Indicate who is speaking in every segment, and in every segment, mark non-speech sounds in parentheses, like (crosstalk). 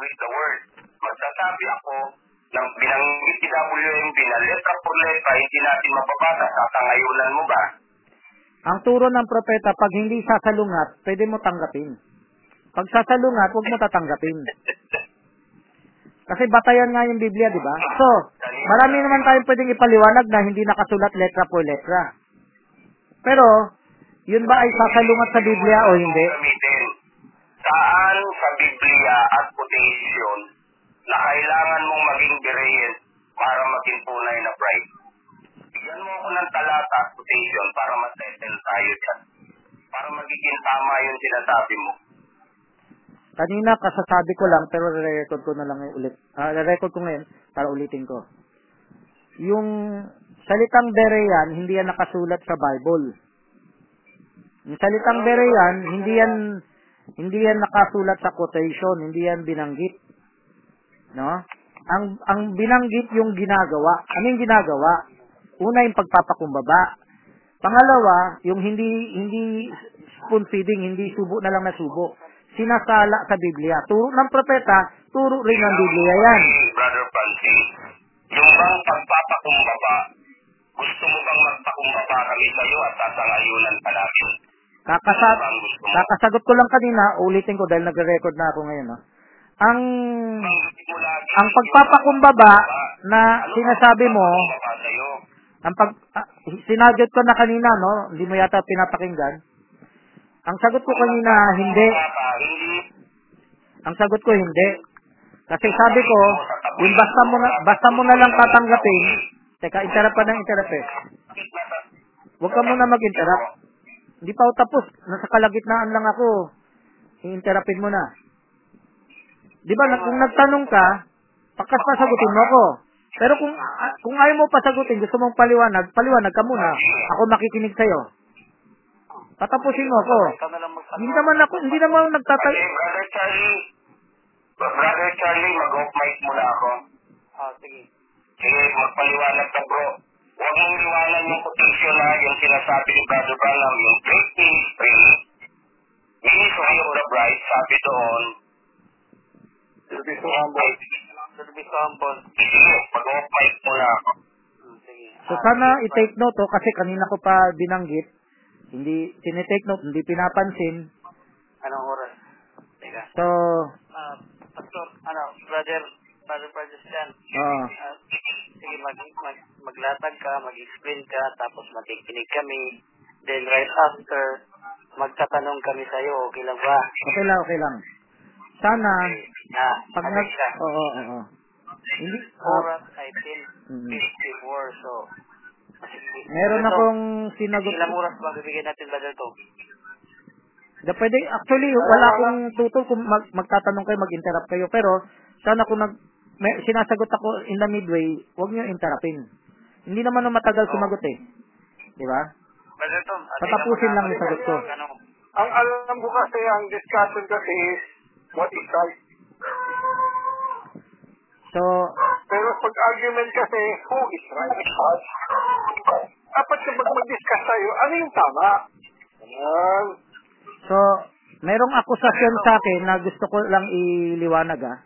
Speaker 1: with the word. Magsasabi ako ng binanggit ni WMB na letra por letra, hindi natin mababasa. Sasangayunan mo ba?
Speaker 2: Ang turo ng propeta, pag hindi sasalungat, pwede mo tanggapin. Pag sasalungat, huwag mo tatanggapin. (laughs) Kasi batayan nga yung Biblia, di ba? So, marami naman tayong pwedeng ipaliwanag na hindi nakasulat letra por letra. Pero, yun ba ay sasalungat sa Biblia o hindi?
Speaker 1: Saan sa Biblia at quotation na kailangan mong maging birayin para maging tunay na bride? Bigyan mo ako ng talata at quotation para masettle tayo dyan. Para magiging tama yung sinasabi mo.
Speaker 2: Kanina kasasabi ko lang pero re-record ko na lang ulit. Ah, re-record ko ngayon para ulitin ko. Yung salitang Berean, hindi yan nakasulat sa Bible. Yung salitang Berean, hindi yan hindi yan nakasulat sa quotation, hindi yan binanggit. No? Ang ang binanggit yung ginagawa. Ano yung ginagawa? Una yung pagpapakumbaba. Pangalawa, yung hindi hindi spoon feeding, hindi subo na lang na subo. Sinasala sa Biblia. Turo ng propeta, turo rin ng Biblia yan.
Speaker 1: Brother Francis, yung bang pagpapakumbaba, gusto mo bang magpakumbaba kami sa'yo at sasangayunan ka namin?
Speaker 2: Kakasa
Speaker 1: bang gusto mo?
Speaker 2: kakasagot ko lang kanina, ulitin ko dahil nagre-record na ako ngayon. No? Ang ang pagpapakumbaba na sinasabi mo, ang pag ah, sinagot ko na kanina, no? Hindi mo yata pinapakinggan. Ang sagot ko kanina, hindi Ang sagot ko hindi. Kasi sabi ko, yung basta mo na, basta mo na lang tatanggapin, teka, interrupt pa ng interrupt eh. Huwag ka muna mag-interrupt. Hindi pa ako tapos. Nasa kalagitnaan lang ako. I-interrupin mo na. Di ba, kung nagtanong ka, pakas pasagutin mo ako. Pero kung kung ayaw mo pasagutin, gusto mong paliwanag, paliwanag ka muna. Ako makikinig sa'yo. Patapusin mo ako. Hindi naman ako, hindi naman ako nagtatag...
Speaker 1: Okay, Brother Charlie. Brother Charlie, mag-off mic muna ako.
Speaker 3: Ah, sige.
Speaker 1: Sige, magpaliwanag ka bro. Huwag mong liwanag yung quotation na yung sinasabi ni Brother Branham, yung great ministry, ministry of the bride, sabi doon,
Speaker 3: Should be so humble. Should be so humble.
Speaker 1: sige, mag-off mic muna ako.
Speaker 3: Hmm.
Speaker 2: So sana i-take note to kasi kanina ko pa binanggit, hindi tinitake note, hindi pinapansin.
Speaker 3: Anong oras? Teka.
Speaker 2: So,
Speaker 3: Ah, Pastor, ano, brother, brother Francis yan.
Speaker 2: oo.
Speaker 3: Ah, sige, mag, mag, maglatag ka, mag-explain ka, tapos makikinig kami. Then right after, magtatanong kami sa'yo, okay lang ba?
Speaker 2: okay lang, okay lang. Sana,
Speaker 3: Ah,
Speaker 2: pag nag...
Speaker 3: siya?
Speaker 2: Oo, oo, oo. Hindi,
Speaker 3: Oras, I think,
Speaker 2: Mm.
Speaker 3: 54, so...
Speaker 2: meron
Speaker 3: Ito,
Speaker 2: akong sinagot.
Speaker 3: Ilang oras ba bibigyan natin, brother, to?
Speaker 2: Da, pwede, actually, wala akong tutol kung mag, magtatanong kayo, mag-interrupt kayo. Pero, sana kung nag, may, sinasagot ako in the midway, huwag niyo interrupin. Hindi naman na matagal sumagot eh. Di ba?
Speaker 3: Brother Tom, at
Speaker 2: Patapusin lang yung sagot ko.
Speaker 3: Ano,
Speaker 4: Ang alam ko kasi, ang discussion kasi is, what is right?
Speaker 2: So,
Speaker 4: Pero pag argument kasi, who is right? Dapat kapag mag-discuss tayo, ano yung tama? Ayan.
Speaker 2: So, merong akusasyon sa akin na gusto ko lang iliwanag ah.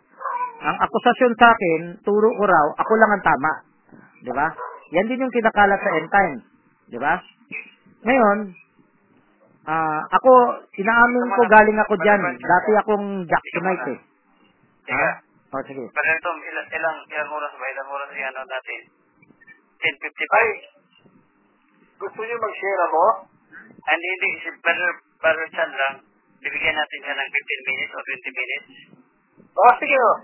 Speaker 2: Ang akusasyon sa akin, turo ko raw, ako lang ang tama. Di ba? Yan din yung kinakalat sa end time. Di ba? Ngayon, ah ako, inaamin ko galing ako dyan. Dati akong Jacksonite eh. Ha? O, sige.
Speaker 3: Tom, ilang, ilang, ilang oras ba? Ilang oras yung ano natin? 10.55?
Speaker 4: Ay, gusto niyo mag-share ako?
Speaker 3: And hindi, si Brother, Brother Chan lang, bibigyan natin siya ng 15 minutes o 20 minutes.
Speaker 4: Oh, sige oh.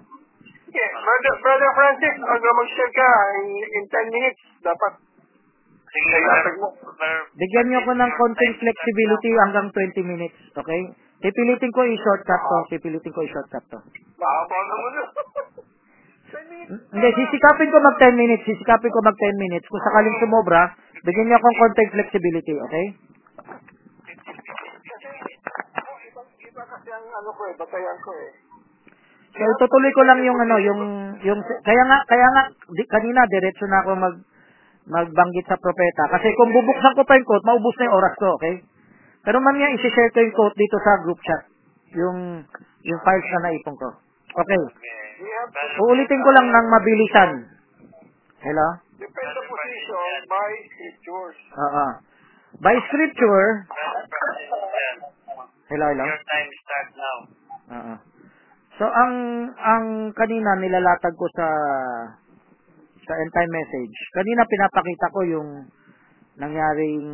Speaker 4: Sige, brother, brother Francis, pag mag-share ka in, in 10 minutes, dapat
Speaker 3: Sige. Brother,
Speaker 2: Bigyan niyo ako ng konting flexibility hanggang 20 minutes. Okay? Pipilitin ko i-shortcut to. Pipilitin ko i-shortcut to.
Speaker 4: mahaba naman.
Speaker 2: Hindi, sisikapin ko mag 10 minutes. Sisikapin ko mag 10 minutes. Kung sakaling sumobra, bigyan niyo akong konting flexibility, okay?
Speaker 4: Iba kasi ang ano ko eh, batayan ko eh.
Speaker 2: So, itutuloy ko lang yung ano, yung, yung, kaya nga, kaya nga, di, kanina, diretso na ako mag, magbanggit sa propeta. Kasi kung bubuksan ko pa yung quote, maubos na yung oras ko, okay? Pero mamaya, isi-share ko yung quote dito sa group chat. Yung, yung files na naipon ko. Okay. Uulitin ko lang ng mabilisan. Hello?
Speaker 4: defend the position by scriptures.
Speaker 2: Oo. By scripture, hello, hello.
Speaker 3: your time start now.
Speaker 2: Oo. So ang ang kanina nilalatag ko sa sa end time message. Kanina pinapakita ko yung nangyaring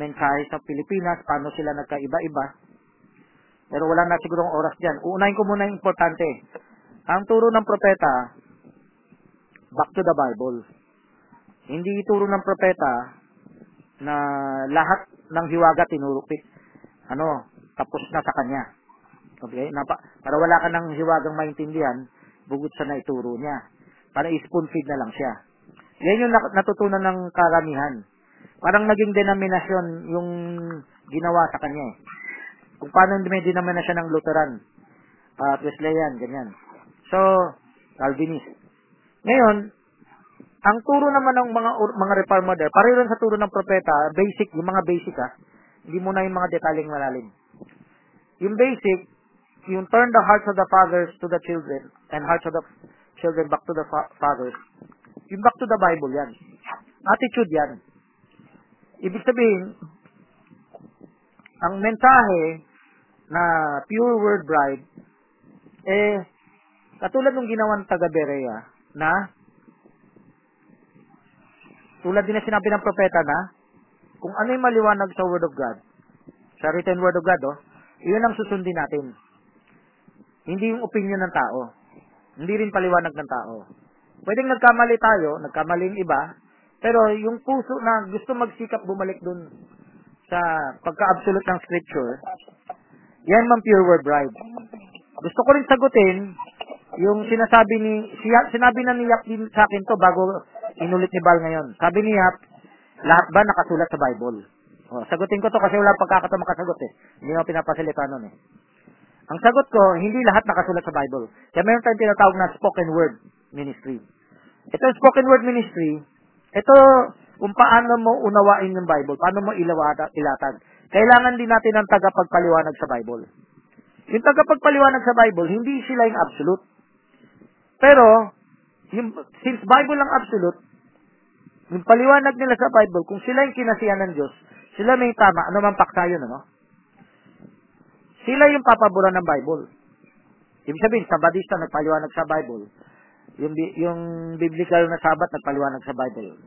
Speaker 2: mensahe sa Pilipinas, paano sila nagkaiba-iba. Pero wala na sigurong oras diyan. Uunahin ko muna yung importante. Ang turo ng propeta, back to the Bible. Hindi turo ng propeta na lahat ng hiwaga tinurupit. Ano, tapos na sa kanya. Okay? Napa, para wala ka ng hiwagang maintindihan, bugod sa naituro niya. Para i-spoon feed na lang siya. Yan yung nat- natutunan ng karamihan. Parang naging denominasyon yung ginawa sa kanya eh. Kung paano may denominasyon ng Lutheran, at Wesleyan, ganyan. So, Calvinist. Ngayon, ang turo naman ng mga mga reformer, pareho rin sa turo ng propeta, basic, yung mga basic ha, hindi muna yung mga detalyeng malalim. Yung basic, yung turn the hearts of the fathers to the children and hearts of the children back to the fa- fathers. Yung back to the Bible yan. Attitude yan. Ibig sabihin, ang mensahe na pure word bride, eh, katulad ng ginawan taga Berea, na, tulad din na sinabi ng propeta na, kung ano yung maliwanag sa word of God, sa written word of God, oh, yun ang susundin natin. Hindi yung opinion ng tao. Hindi rin paliwanag ng tao. Pwedeng nagkamali tayo, nagkamali yung iba, pero yung puso na gusto magsikap bumalik dun sa pagka-absolute ng scripture, yan man pure word bride. Gusto ko rin sagutin yung sinasabi ni, siya, sinabi na ni Yap din sa akin to bago inulit ni Bal ngayon. Sabi ni Yap, lahat ba nakasulat sa Bible? O, sagutin ko to kasi wala pagkakataon makasagot eh. Hindi ako pinapasalita nun eh. Ang sagot ko, hindi lahat nakasulat sa Bible. Kaya mayroon tayong tinatawag na spoken word ministry. Ito spoken word ministry, ito kung paano mo unawain yung Bible, paano mo ilawata, ilatag. Kailangan din natin ng tagapagpaliwanag sa Bible. Yung tagapagpaliwanag sa Bible, hindi sila yung absolute. Pero, yung, since Bible ang absolute, yung paliwanag nila sa Bible, kung sila yung kinasiyan ng Diyos, sila may tama, ano man paksa yun, ano? Sila yung papaboran ng Bible. Ibig sabihin, Sabadista nagpaliwanag sa Bible. Yung, yung biblical na Sabat nagpaliwanag sa Bible.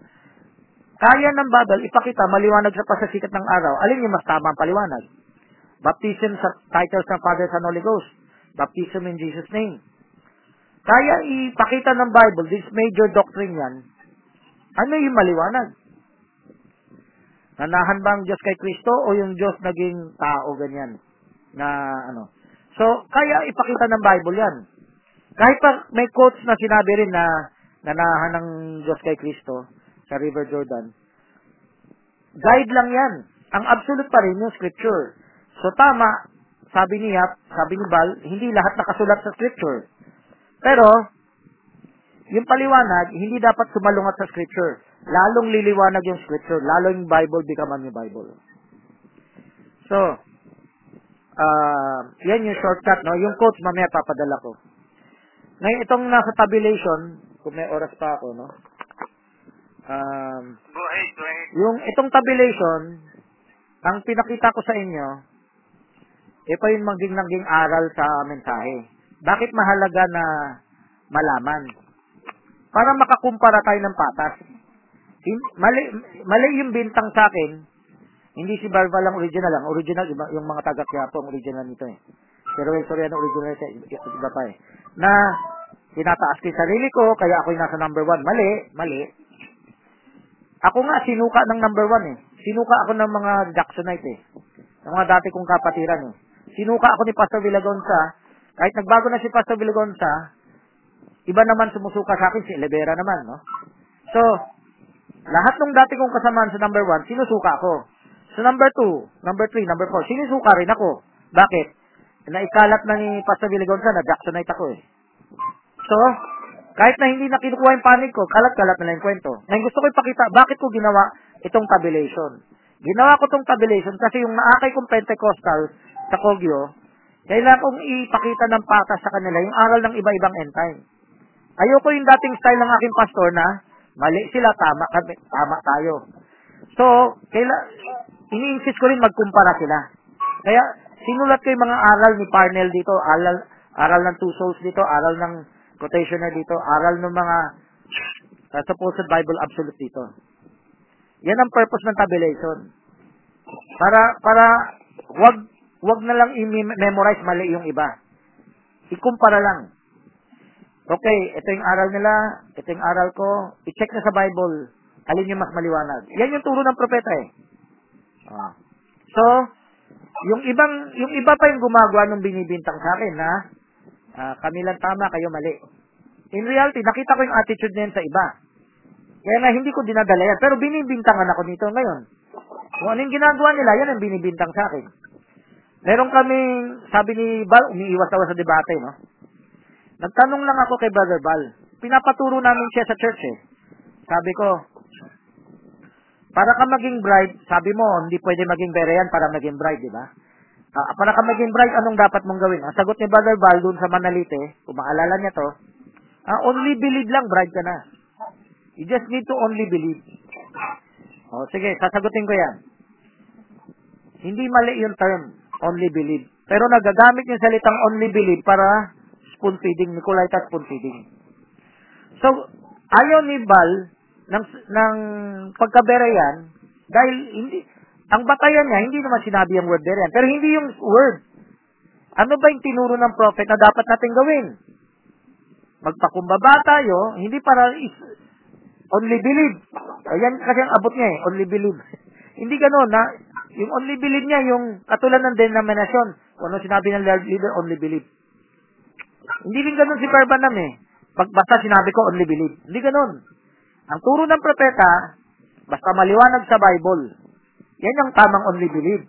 Speaker 2: Kaya ng Bible, ipakita, maliwanag sa pasasikat ng araw. Alin yung mas tama ang paliwanag? Baptism sa titles ng Father, Son, Holy Ghost. Baptism in Jesus' name. Kaya ipakita ng Bible, this major doctrine yan, ano yung maliwanag? Nanahan ba ang Diyos kay Kristo o yung Diyos naging tao ganyan? Na ano. So, kaya ipakita ng Bible yan. Kahit pa may quotes na sinabi rin na nanahan ng Diyos kay Kristo sa River Jordan, guide lang yan. Ang absolute pa rin yung scripture. So, tama, sabi ni Yap, sabi ni Bal, hindi lahat nakasulat sa scripture. Pero, yung paliwanag, hindi dapat sumalungat sa scripture. Lalong liliwanag yung scripture. Lalo yung Bible become a new Bible. So, ah yan yung shortcut, no? Yung quotes mamaya papadala ko. Ngayon, itong nasa tabulation, kung may oras pa ako, no? Um,
Speaker 3: Go ahead, go ahead.
Speaker 2: yung itong tabulation, ang pinakita ko sa inyo, ito yung maging naging aral sa mensahe. Bakit mahalaga na malaman? Para makakumpara tayo ng patas. Mali, mali yung bintang sa akin, hindi si Barba lang original lang. Original, iba, yung mga taga Quiapo ang original nito eh. Pero Will Soriano original ito, iba, pa eh. Na, tinataas ko sarili ko, kaya ako yung nasa number one. Mali, mali. Ako nga, sinuka ng number one eh. Sinuka ako ng mga Jacksonite eh. Ng mga dati kong kapatiran eh. Sinuka ako ni Pastor Villagonza. Kahit nagbago na si Pastor Villagonza, iba naman sumusuka sa akin, si Elevera naman, no? So, lahat ng dati kong kasamaan sa number one, sinusuka ako. Sa number two, number three, number four, sinusuka rin ako. Bakit? Naikalat na ni Pastor Villagonza na Jacksonite ako eh. So, kahit na hindi na yung panig ko, kalat-kalat na lang yung kwento. Ngayon gusto ko ipakita, bakit ko ginawa itong tabulation. Ginawa ko itong tabulation kasi yung naakay kong Pentecostal sa Kogyo, Kailangan kong ipakita ng patas sa kanila yung aral ng iba-ibang end time. Ayoko yung dating style ng aking pastor na mali sila, tama kami, tama tayo. So, kaila, ini-insist ko rin magkumpara sila. Kaya, sinulat ko yung mga aral ni Parnell dito, aral, aral ng two souls dito, aral ng quotationer dito, aral ng mga uh, supposed Bible absolute dito. Yan ang purpose ng tabulation. Para, para, wag, wag na lang i-memorize mali yung iba. Ikumpara lang. Okay, ito yung aral nila, ito yung aral ko, i-check na sa Bible, alin yung mas maliwanag. Yan yung turo ng propeta eh. Ah. So, yung ibang, yung iba pa yung gumagawa nung binibintang sa akin na ah, kami lang tama, kayo mali. In reality, nakita ko yung attitude na sa iba. Kaya nga hindi ko dinadala yan. Pero binibintangan ako nito ngayon. Kung ano yung ginagawa nila, yan ang binibintang sa akin. Meron kaming, sabi ni Bal, umiiwas daw sa debate, no? Nagtanong lang ako kay Brother Bal. Pinapaturo namin siya sa church eh. Sabi ko, para ka maging bride, sabi mo, hindi pwede maging berean para maging bride, di ba? Ah, para ka maging bride, anong dapat mong gawin? Ang sagot ni Brother Bal dun sa Manalite, kung maalala niya to, ah, only believe lang, bride ka na. You just need to only believe. O, sige, sasagutin ko yan. Hindi mali yung term, only believe. Pero nagagamit yung salitang only believe para spoon feeding, Nicolaita spoon feeding. So, ayaw ni Bal ng, ng pagkabereyan dahil hindi, ang batayan niya, hindi naman sinabi ang word bereyan, pero hindi yung word. Ano ba yung tinuro ng prophet na dapat natin gawin? Magpakumbaba tayo, hindi para is, only believe. Ayan kasi ang abot niya eh, only believe. (laughs) hindi ganoon na, yung only believe niya, yung katulad ng denomination, kung ano sinabi ng leader, only believe. Hindi rin ganun si Barbanam eh. Pag basta sinabi ko, only believe. Hindi ganun. Ang turo ng propeta, basta maliwanag sa Bible, yan yung tamang only believe.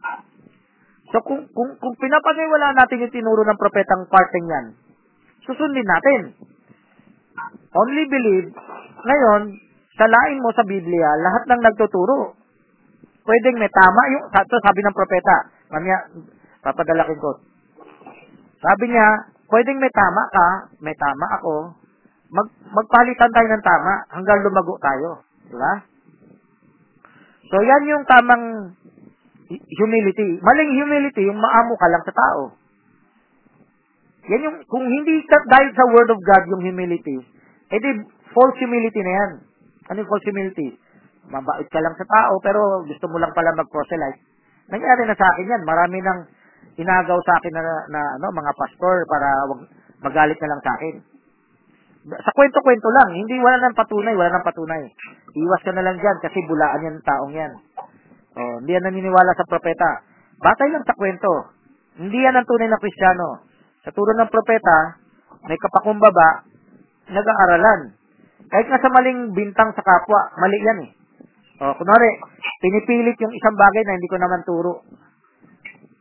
Speaker 2: So kung, kung, kung pinapaniwala natin yung tinuro ng propetang parting yan, susundin natin. Only believe, ngayon, salain mo sa Biblia, lahat ng nagtuturo. Pwedeng may tama yung, ito sabi ng propeta, mamaya, papadalakin ko. Sabi niya, pwedeng may tama ka, may tama ako, mag, magpalitan tayo ng tama hanggang lumago tayo. Di ba? So, yan yung tamang humility. Maling humility, yung maamo ka lang sa tao. Yan yung, kung hindi ka, dahil sa word of God yung humility, edi false humility na yan. Ano yung false humility? Mabait ka lang sa tao, pero gusto mo lang pala mag-proselyte. Nangyari na sa akin yan. Marami nang inagaw sa akin na, na ano, mga pastor para wag, magalit na lang sa akin. Sa kwento-kwento lang, hindi wala nang patunay, wala nang patunay. Iwas ka na lang diyan kasi bulaan yan ng taong yan. Oh, hindi yan naniniwala sa propeta. Batay lang sa kwento. Hindi yan ang tunay na Kristiyano. Sa turo ng propeta, may kapakumbaba, nag-aaralan. Kahit nga sa maling bintang sa kapwa, mali yan eh. Oh, kunwari, pinipilit yung isang bagay na hindi ko naman turo.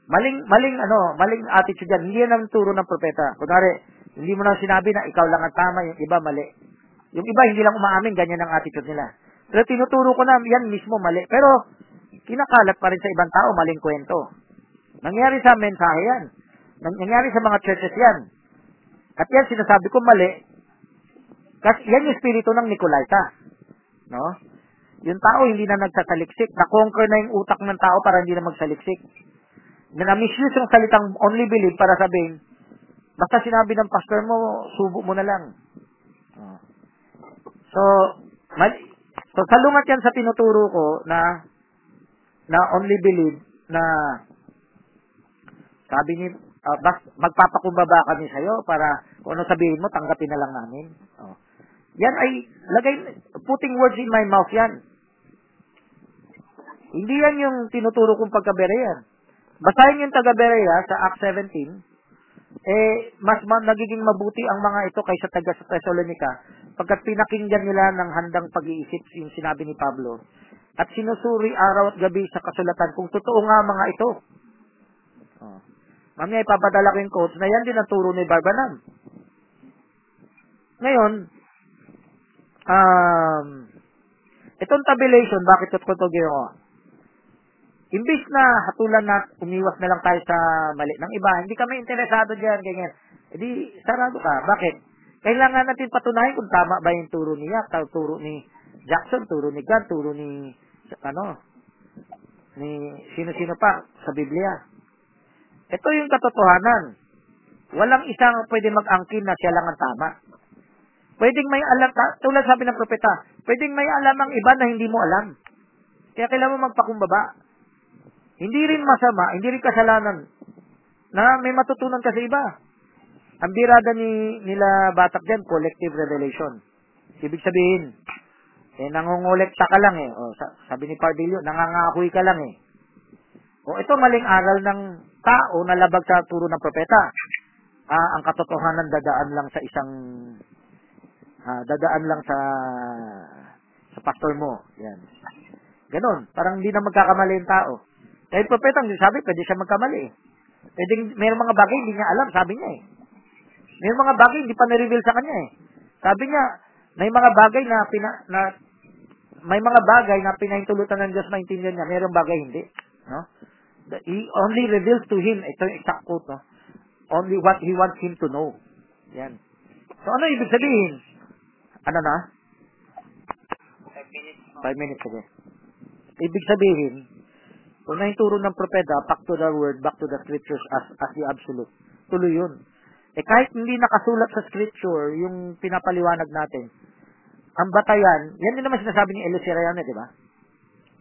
Speaker 2: Maling, maling, ano, maling attitude yan. Hindi yan ang turo ng propeta. Kunwari, hindi mo na sinabi na ikaw lang ang tama, yung iba mali. Yung iba hindi lang umaamin, ganyan ang attitude nila. Pero tinuturo ko na, yan mismo mali. Pero, kinakalat pa rin sa ibang tao, maling kwento. Nangyari sa mensahe yan. Nangyari sa mga churches yan. At yan, sinasabi ko mali. Kasi yan yung spirito ng Nicolaita. No? Yung tao hindi na nagsasaliksik. Na-conquer na yung utak ng tao para hindi na magsaliksik na na-misuse yung salitang only believe para sabihin, basta sinabi ng pastor mo, subo mo na lang. So, mali, so salungat yan sa tinuturo ko na na only believe na sabi ni uh, bas, magpapakumbaba kami sa'yo para kung ano sabihin mo, tanggapin na lang namin. Oh. Yan ay, lagay, putting words in my mouth yan. Hindi yan yung tinuturo kong pagkabere yan. Basahin yung taga Berea sa Act 17, eh, mas ma- nagiging mabuti ang mga ito kaysa taga sa Thessalonica pagkat pinakinggan nila ng handang pag-iisip yung sinabi ni Pablo at sinusuri araw at gabi sa kasulatan kung totoo nga mga ito. Oh. Mamaya ipapadala ko yung quotes na yan din ang turo ni Barbanam. Ngayon, um, itong tabulation, bakit ko ito ginawa? Imbis na hatulan na umiwas na lang tayo sa mali ng iba, hindi kami interesado diyan ganyan. Edi sarado ka. Bakit? Kailangan natin patunayan kung tama ba yung turo niya, turo ni Jackson, turo ni God, turo ni ano, ni sino-sino pa sa Biblia. Ito yung katotohanan. Walang isang pwede mag-angkin na siya lang ang tama. Pwedeng may alam, tulad sabi ng propeta, pwedeng may alam ang iba na hindi mo alam. Kaya kailangan mo magpakumbaba. Hindi rin masama, hindi rin kasalanan na may matutunan ka sa iba. Ang birada ni nila batak dyan, collective revelation. Ibig sabihin, eh, nangungulekta ka lang eh. O, sabi ni Pardillo, nangangakoy ka lang eh. O, ito maling aral ng tao na labag sa turo ng propeta. Ah, ang katotohanan dadaan lang sa isang ah, dadaan lang sa sa pastor mo. Yan. Ganon. Parang hindi na magkakamali yung tao. Kahit propeta, ang sabi, pwede siya magkamali eh. Pwede, mayroong mga bagay hindi niya alam, sabi niya eh. May mga bagay hindi pa na-reveal sa kanya eh. Sabi niya, may mga bagay na, pina, na may mga bagay na pinahintulutan ng Diyos maintindihan niya, mayroong bagay hindi. No? He only reveals to him, ito yung exact quote, no? only what he wants him to know. Yan. So, ano ibig sabihin? Ano na?
Speaker 3: Five minutes.
Speaker 2: Five minutes, sige. Ibig sabihin, kung naituro ng propeta, back to the word, back to the scriptures as, as the absolute. Tuloy yun. Eh kahit hindi nakasulat sa scripture, yung pinapaliwanag natin, ang batayan, yan din naman sinasabi ni Elisirayane, di ba?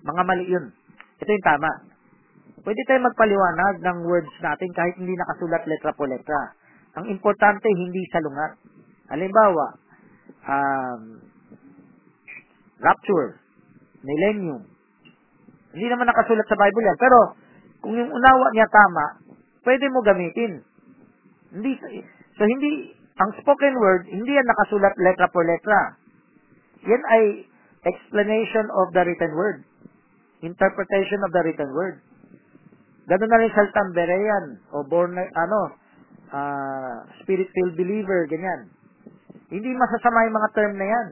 Speaker 2: Mga mali yun. Ito yung tama. Pwede tayo magpaliwanag ng words natin kahit hindi nakasulat letra po letra. Ang importante, hindi salungat. Halimbawa, um, rapture, millennium. Hindi naman nakasulat sa Bible yan. Pero, kung yung unawa niya tama, pwede mo gamitin. Hindi, so hindi, ang spoken word, hindi yan nakasulat letra por letra. Yan ay explanation of the written word. Interpretation of the written word. Ganun na rin salitang Berean o born, ano, uh, spirit-filled believer, ganyan. Hindi masasama yung mga term na yan.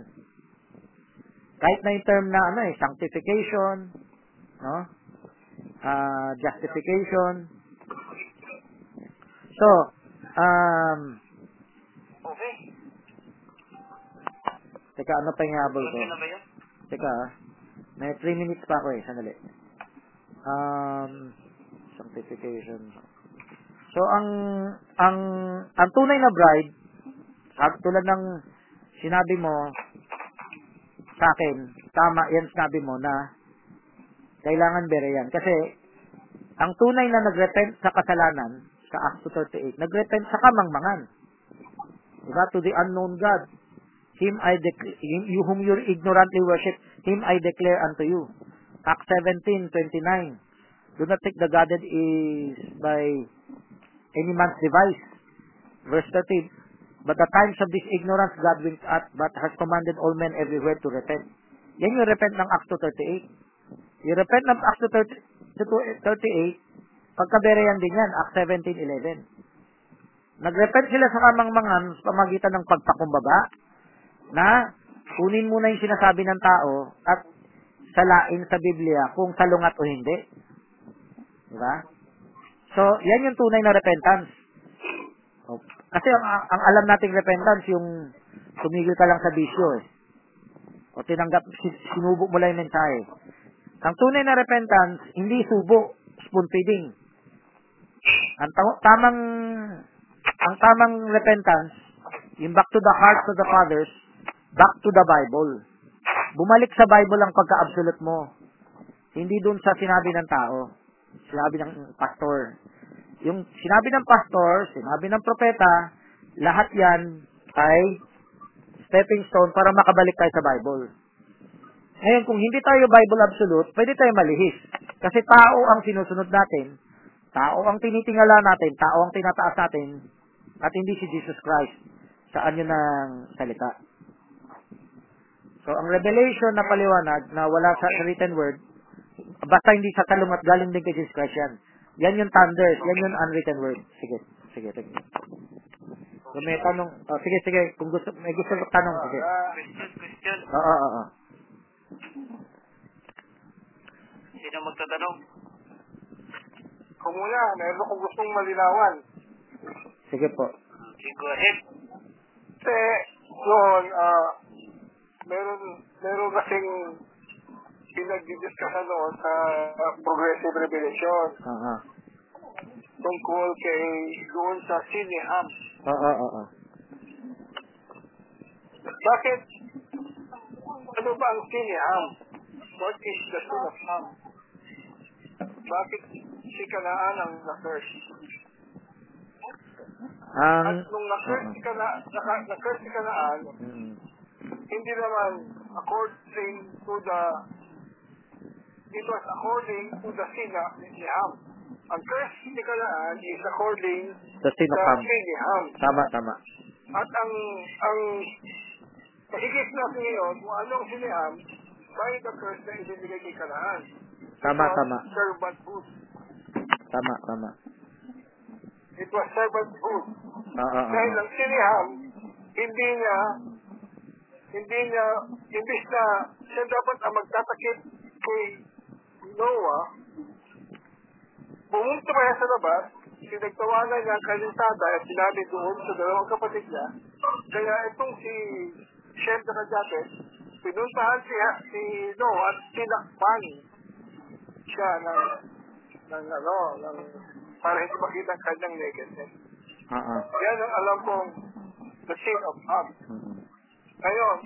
Speaker 2: Kahit na yung term na, ano eh, sanctification, no? Uh, justification. So, um,
Speaker 3: Okay.
Speaker 2: teka, ano pa yung habol ko? Teka, ah. may 3 minutes pa ako eh, sandali. Um, sanctification. So, ang, ang, ang tunay na bride, at tulad ng sinabi mo sa akin, tama yan sinabi mo na kailangan bere yan. Kasi, ang tunay na nagrepent sa kasalanan, sa Acts 2.38, nagrepent sa kamangmangan. Diba? To the unknown God. Him I declare, you whom you ignorantly worship, Him I declare unto you. Acts 17.29 Do not take the God is by any man's device. Verse 13 But the times of this ignorance God winked at, but has commanded all men everywhere to repent. Yan yung repent ng Acts 2.38. Yung repent ng Acts 2.38, pagkabereyan din yan, Acts 17.11. Nagrepent sila sa kamangmangan sa pamagitan ng pagpakumbaba na kunin muna yung sinasabi ng tao at salain sa Biblia kung salungat o hindi. Diba? So, yan yung tunay na repentance. O, Kasi ang, ang alam nating repentance, yung tumigil ka lang sa bisyo eh. O tinanggap, si- sinubo mo lang yung mensahe. Ang tunay na repentance, hindi subo, spoon feeding. Ang ta- tamang, ang tamang repentance, yung back to the heart of the fathers, back to the Bible. Bumalik sa Bible ang pagka-absolute mo. Hindi dun sa sinabi ng tao. Sinabi ng pastor. Yung sinabi ng pastor, sinabi ng propeta, lahat yan ay stepping stone para makabalik tayo sa Bible. Ngayon, kung hindi tayo Bible absolute, pwede tayo malihis. Kasi tao ang sinusunod natin, tao ang tinitingala natin, tao ang tinataas natin, at hindi si Jesus Christ sa anyo ng salita. So, ang revelation na paliwanag na wala sa written word, basta hindi sa talungat galing din kay Jesus Christ yan. Yan yung thunders, yan yung unwritten word. Sige, sige, sige. Kung may tanong, oh, sige, sige, kung gusto, may gusto tanong, sige.
Speaker 3: Question, question.
Speaker 2: Oo, oo, oo.
Speaker 3: Sino magtatanong?
Speaker 4: Kung muna, meron akong gustong malinawan.
Speaker 2: Sige po.
Speaker 3: Okay, go ahead.
Speaker 4: Kasi noon, ah, meron, meron kasing pinag-discuss noon sa progressive revelation
Speaker 2: Oo.
Speaker 4: tungkol kay doon sa Siniham.
Speaker 2: Oo, oo, oo.
Speaker 4: Bakit? Ano ba ang Siniham? What is the son of Ham? Bakit si Kanaan ang na-curse?
Speaker 2: Ang...
Speaker 4: At nung na-curse si Kanaan, naka- na-curse si Kanaan,
Speaker 2: Mm.
Speaker 4: hindi naman according to the it was according to the sin ni Ham. Ang curse ni Kanaan is according
Speaker 2: Ham?
Speaker 4: sin ni Ham.
Speaker 2: Tama, tama.
Speaker 4: At ang ang higit natin ngayon kung anong sin ni Ham by the curse na ibibigay kay Kanaan.
Speaker 2: Tama,
Speaker 4: was
Speaker 2: tama.
Speaker 4: Servanthood.
Speaker 2: Tama, tama.
Speaker 4: It was servanthood.
Speaker 2: Oo, oo,
Speaker 4: Dahil
Speaker 2: oo.
Speaker 4: ang si ni Ham, hindi niya hindi niya, imbis na siya dapat ang magtatakip kay Noah, pumunta pa siya sa labas, pinagtawanan niya ang tatay at sinabi doon sa dalawang kapatid niya, kaya itong si Shem at Japet, pinuntahan siya si Noah at tinakpan siya ng, ng ano, ng, para hindi makita ang kanyang nakedness.
Speaker 2: Oo.
Speaker 4: Yan ang alam kong the sin of Ham.
Speaker 2: Mm.
Speaker 4: Ngayon,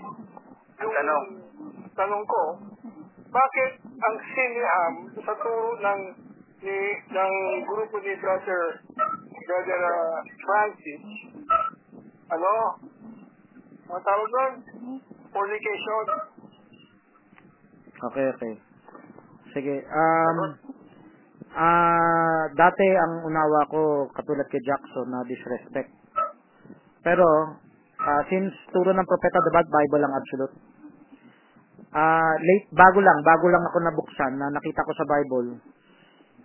Speaker 4: yung
Speaker 1: tanong.
Speaker 4: tanong ko, bakit ang sin ni Ham sa turo ng ni ng grupo ni Brother Brother uh, Francis, ano, ang tawag doon? Fornication.
Speaker 2: Okay, okay. Sige, um, ah, dati ang unawa ko, katulad kay Jackson, na disrespect. Pero, ah, since turo ng propeta, the bad Bible ang absolute. Ah, late, bago lang, bago lang ako nabuksan, na nakita ko sa Bible,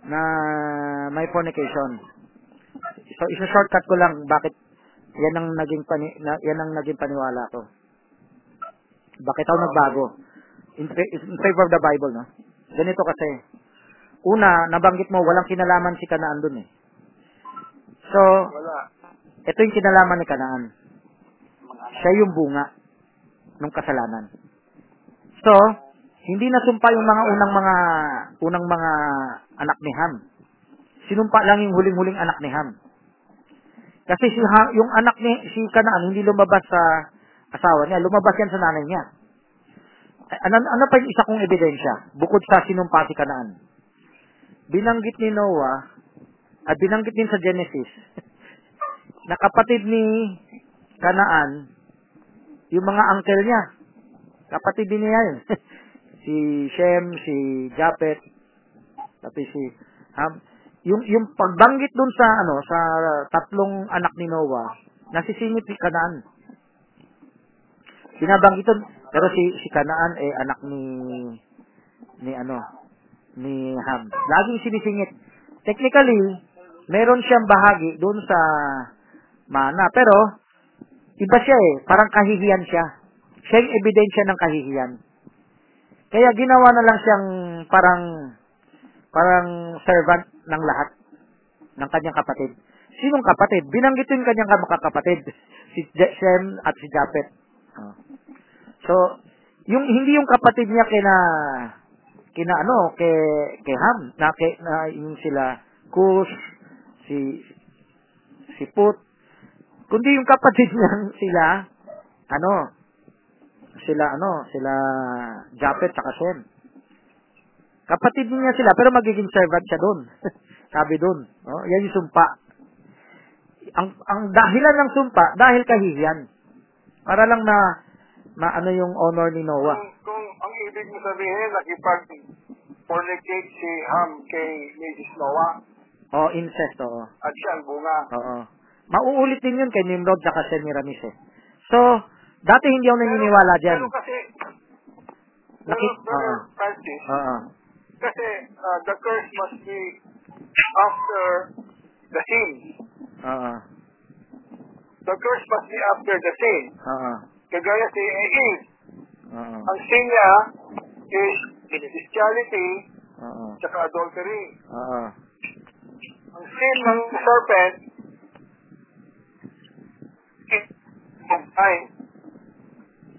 Speaker 2: na may fornication. So, isa-shortcut ko lang, bakit yan ang naging pani, na, yan ang naging paniwala ko. Bakit ako nagbago? In, in favor of the Bible, no? Ganito kasi. Una, nabanggit mo, walang kinalaman si Kanaan dun eh. So,
Speaker 4: Wala.
Speaker 2: ito yung kinalaman ni Kanaan. Siya yung bunga ng kasalanan. So, hindi nasumpa yung mga unang mga unang mga anak ni Ham. Sinumpa lang yung huling-huling anak ni Ham. Kasi si ha, yung anak ni si Kanaan hindi lumabas sa asawa niya, lumabas yan sa nanay niya. Ano, ano pa yung isa kong ebidensya bukod sa sinumpa si Kanaan? Binanggit ni Noah at binanggit din sa Genesis (laughs) na kapatid ni Kanaan yung mga uncle niya. Kapatid din niya yun. (laughs) si Shem, si Japet, tapos si Ham. Yung yung pagbanggit dun sa ano sa tatlong anak ni Noah, nasisingit si Kanaan. Binabanggit dun, pero si si Kanaan eh anak ni ni ano ni Ham. Laging sinisingit. Technically, meron siyang bahagi doon sa mana, pero iba siya eh, parang kahihiyan siya. Siya yung ebidensya ng kahihiyan. Kaya ginawa na lang siyang parang parang servant ng lahat ng kanyang kapatid. Sinong kapatid? Binanggit yung kanyang makakapatid. Si Shem at si Japet. Oh. So, yung hindi yung kapatid niya kina kina ano, kay kay Ham, na, kay, na yung sila Kush, si si Put, kundi yung kapatid (laughs) niya sila ano, sila ano, sila Japet at Shem. Kapatid niya sila, pero magiging servant siya doon. (laughs) Sabi doon. Oh, yan yung sumpa. Ang, ang dahilan ng sumpa, dahil kahihiyan. Para lang na maano yung honor ni Noah.
Speaker 4: Kung, kung ang ibig mo sabihin, nakipag-fornicate si Ham kay Mrs. Noah
Speaker 2: O, incest, oo.
Speaker 4: at siya ang bunga.
Speaker 2: Oo. Mauulit din yun kay Nimrod at Semiramis eh. So, dati hindi ako naniniwala dyan.
Speaker 4: Pero kasi, pero,
Speaker 2: Nakit,
Speaker 4: pero
Speaker 2: oo.
Speaker 4: Francis,
Speaker 2: Oo.
Speaker 4: kasi uh, the curse must be after the sin.
Speaker 2: Oo.
Speaker 4: The curse must be after the sin.
Speaker 2: Oo.
Speaker 4: Kagaya si Eve,
Speaker 2: Oo.
Speaker 4: ang sin niya is bestiality
Speaker 2: Oo.
Speaker 4: tsaka adultery.
Speaker 2: Oo.
Speaker 4: ang sin ng serpent, ay,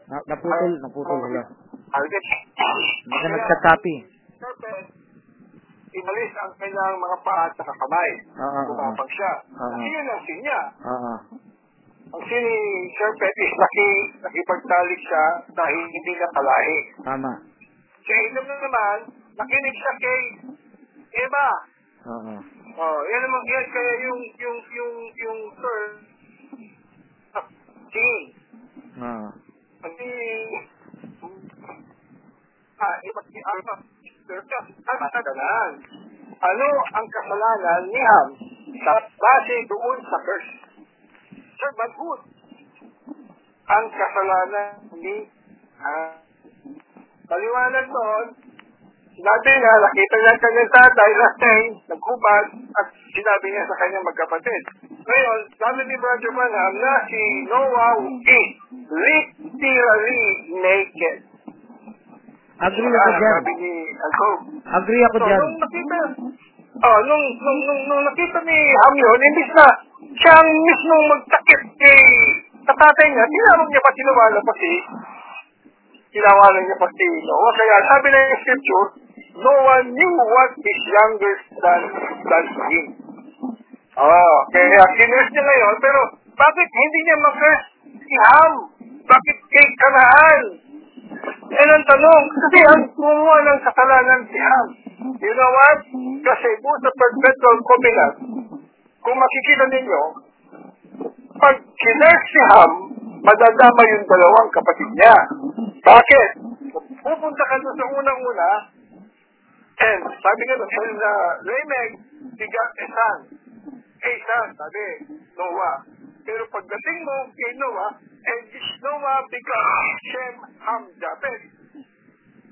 Speaker 2: Na, naputol, naputol. Hello.
Speaker 4: target.
Speaker 2: Hindi ka nagka-copy.
Speaker 4: serpent, inalis ang kanyang mga paa at saka kamay.
Speaker 2: Oo, oo.
Speaker 4: Gumapang siya. Kasi yun ang sin niya.
Speaker 2: Oo.
Speaker 4: Ang sin ni serpent is (laughs) naki, nakipagtalik siya dahil hindi niya kalahi.
Speaker 2: Tama.
Speaker 4: Si Adam na naman, nakinig siya kay Eva.
Speaker 2: Oo.
Speaker 4: Oh, yan naman yan kaya yung yung yung yung third ah, king.
Speaker 2: Oo.
Speaker 4: Hindi ah, iba si Alpha. Ang kasalanan. Ano ang kasalanan ni Ham sa base doon sa curse? Servanthood. Ang kasalanan ni Ham. Paliwanag doon, sinabi niya, nakita niya ang kanyang tatay, lasing, naghubad, at sinabi niya sa kanyang magkapatid. Ngayon, sabi ni Brother Branham na si Noah is literally naked.
Speaker 2: Agree ako dyan.
Speaker 4: Sabi ni Jacob.
Speaker 2: Agree ako
Speaker 4: So,
Speaker 2: dyan.
Speaker 4: nung nakita, oh, nung, nung, nung, nung nakita ni Ham yun, imbis na siya ang mismong magtakip kay sa tatay niya, tinawag niya pa tinawalan pa si tinawalan niya pa si Noah. Kaya sabi na yung scripture, no one knew what is younger than, than him. Oh, kaya kinurse niya ngayon, pero bakit hindi niya mag-curse si Ham? Bakit kay Kanaan? Yan ang tanong. Kasi ang kumuha ng kasalanan si Ham. You know what? Kasi kung sa perpetual covenant, kung makikita ninyo, pag kinurse si Ham, madadama yung dalawang kapatid niya. Bakit? Pupunta ka sa unang-una, and sabi nga sabi na Lamech, bigat Esan. Esan, sabi, Noah. Pero pagdating mo kay Noah, and this Noah becomes Shem, Ham, Japhet.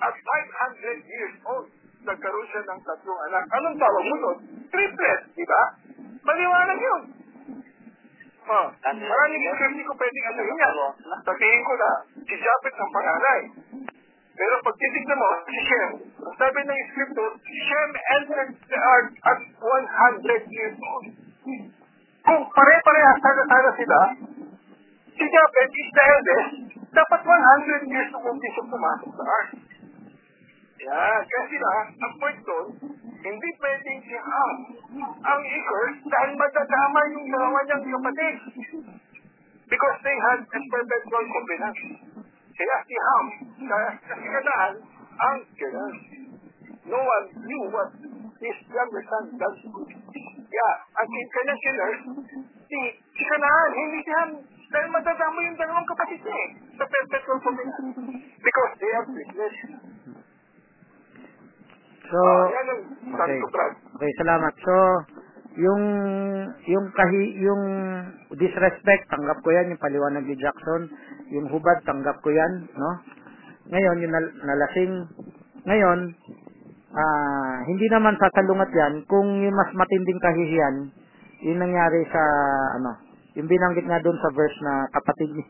Speaker 4: At 500 years old, nagkaroon siya ng tatlong anak. Anong tawag mo doon? Triplet, di ba? Maliwanag yun. Oh, maraming scripture ko pwedeng ano yun yan. Sabihin ko na, si Japhet ang panganay. Pero pag titignan mo, si Shem, ang sabi ng scripture, Shem entered the earth at 100 years old. Kung pare-parehas sana-sana sila, si Japhet is the eldest, dapat 100 years old siya pumasok sa earth. Yan, kaya sila, ang point doon, hindi pwedeng si Ham ang i-curse dahil madadama yung dalawa niyang kapatid. Because they had a perpetual covenant. Kaya si Ham, kaya kasi kanaan, ang kinurse. No one knew what his younger son does. Yeah, ang kanyang kinurse, si, kanaan, hindi si Ham, dahil madadama yung dalawang kapatid niya eh, sa perpetual covenant. Because they have witness.
Speaker 2: So,
Speaker 4: Ah, yan
Speaker 2: okay. Okay, salamat. So, yung yung kahi yung disrespect tanggap ko yan yung paliwanag ni Jackson. Yung hubad tanggap ko yan no? Ngayon yung nal- nalasing. Ngayon ah hindi naman sasalungat yan. Kung yung mas matinding kahihiyan yung nangyari sa ano yung binanggit nga doon sa verse na kapatid ni,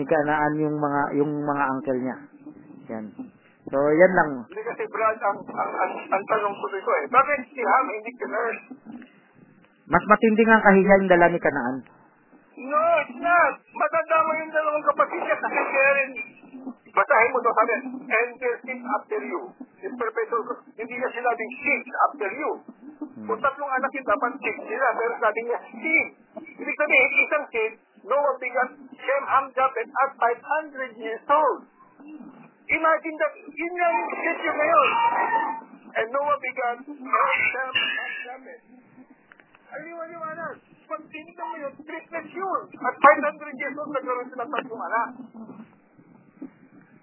Speaker 2: ni Kanaan yung mga yung mga uncle niya. Yan so yan lang
Speaker 4: Hindi kasi Brad, ang, ang, ang, ang tanong ko dito eh, bakit si Ham hindi kinurse?
Speaker 2: mas matinding ang kahihiyan yung dala ni Kanaan
Speaker 4: No, it's not. Matadama yung dalawang kapatid niya kasi kaya rin, basahin mo to sabi, and their seed after you. Yung perpetual, hindi niya sinabing seed after you. Kung tatlong anak yun, dapat seed sila, pero sabi niya seed. Ibig sabihin, isang seed, Noah begat Shem, Ham, Japhet at 500 years old. Imagine that, yun nga yung schedule ngayon. And Noah begat Shem, Ham, Japhet. Aliwan-liwanag. Pag tinignan mo yun, triplets yun. At 500 years old, nagkaroon sila tatlong anak.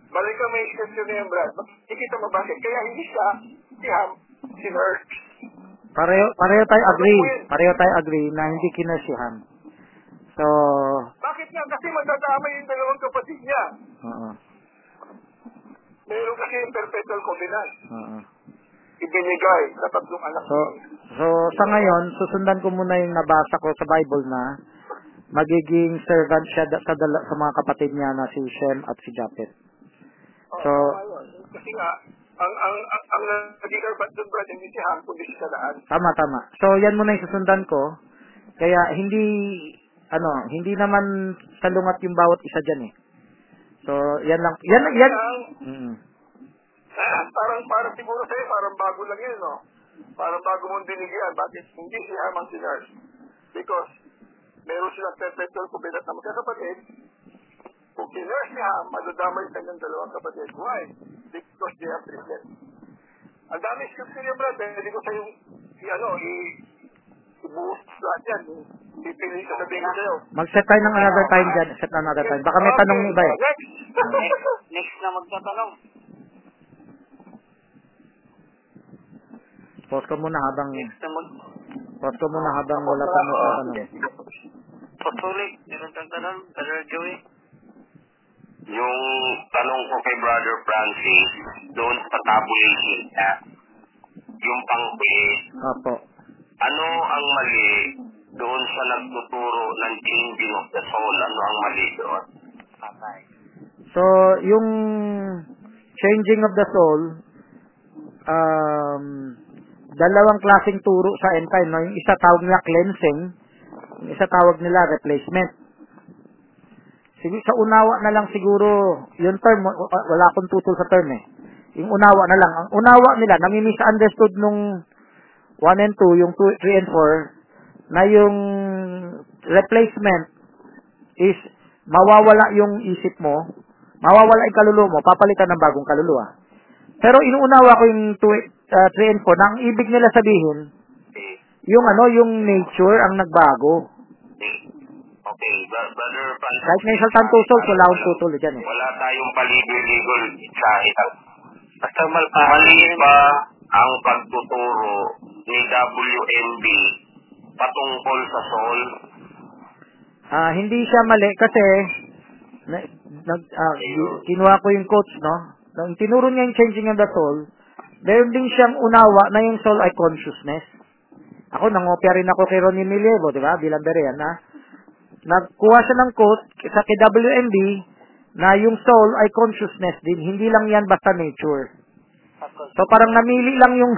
Speaker 4: Balik ka may schedule na yan, Brad. Makikita mo bakit. Kaya hindi siya, si Ham, si Nurse.
Speaker 2: Pareho, pareho tayo agree. Pareho tayo agree na hindi kinursihan. So,
Speaker 4: Bakit nga? Kasi madadama yung dalawang kapatid niya.
Speaker 2: oo.
Speaker 4: Meron kasi yung perpetual covenant.
Speaker 2: Oo.
Speaker 4: Ibinigay sa tatlong anak.
Speaker 2: So, so sa ngayon, susundan ko muna yung nabasa ko sa Bible na magiging servant siya da- sa, dala, sa mga kapatid niya na si Shem at si Japhet.
Speaker 4: Oh,
Speaker 2: So-
Speaker 4: yun. Kasi nga, ang ang ang, ang naging urban doon Brad, hindi si Ham, kundi si Sadaan.
Speaker 2: Tama, tama. So, yan muna yung susundan ko. Kaya, hindi, ano, hindi naman salungat yung bawat isa dyan eh. So, yan lang. Yan, yan. Mm.
Speaker 4: Ah, parang parang siguro sa'yo, parang bago lang yun, no? Parang bago mong dinigyan. Bakit hindi si Ham ang sinurse? Because meron silang perpetual kubilat na magkakapatid. Kung sinurse si Ham, madadamay sa kanyang dalawang kapatid. Why? Because they have triplets. Ang dami scripture niya, brad. Pwede ko sa'yo, i, ano, i, ibuhos lahat yan. Pipili ka sabihin ko sa'yo.
Speaker 2: Mag-set tayo ng another time dyan. Set another time. Baka may tanong iba eh.
Speaker 4: Next.
Speaker 3: Na magtatanong.
Speaker 2: Pause ko muna habang,
Speaker 3: Next na mag...
Speaker 2: pause ko muna habang wala pa mo tanong.
Speaker 3: Patuloy. Meron kang tanong, Brother Joey.
Speaker 1: Yung tanong ko kay Brother Francis, doon sa tabulation niya, yung pang-quiz,
Speaker 2: Opo.
Speaker 1: Ano ang mali doon sa nagtuturo ng changing of the soul? Ano ang mali doon?
Speaker 3: Patay.
Speaker 2: So, yung changing of the soul, um, dalawang klaseng turo sa end time. No? Yung isa tawag nila cleansing, yung isa tawag nila replacement. Sige, sa unawa na lang siguro, yung term, wa- wa- wala akong tutol sa term eh. Yung unawa na lang. Ang unawa nila, nami-misunderstood nung 1 and 2, yung 2, 3 and 4, na yung replacement is mawawala yung isip mo, mawawala yung kaluluwa mo, papalitan ng bagong kaluluwa. Pero inuunawa ko yung 2, uh, 3 and 4 na ang ibig nila sabihin, yung ano, yung nature ang nagbago.
Speaker 1: Okay, Brother Francis.
Speaker 2: Kahit may saltang tusol, wala akong tutol dyan eh.
Speaker 1: Wala tayong paligoy-ligoy sa itang.
Speaker 3: Basta malpa.
Speaker 1: Mali ba ang pagtuturo ni WMB patungkol sa soul?
Speaker 2: Ah, hindi siya mali kasi na, nag, ah, kinuha ko yung quotes, no? Nung tinuro niya yung changing of the soul, meron din siyang unawa na yung soul ay consciousness. Ako, nangopya rin ako kay Ronnie Milievo, di ba? Bilang Berean, na nagkuha siya ng quote sa KWMB na yung soul ay consciousness din. Hindi lang yan basta nature. So parang namili lang yung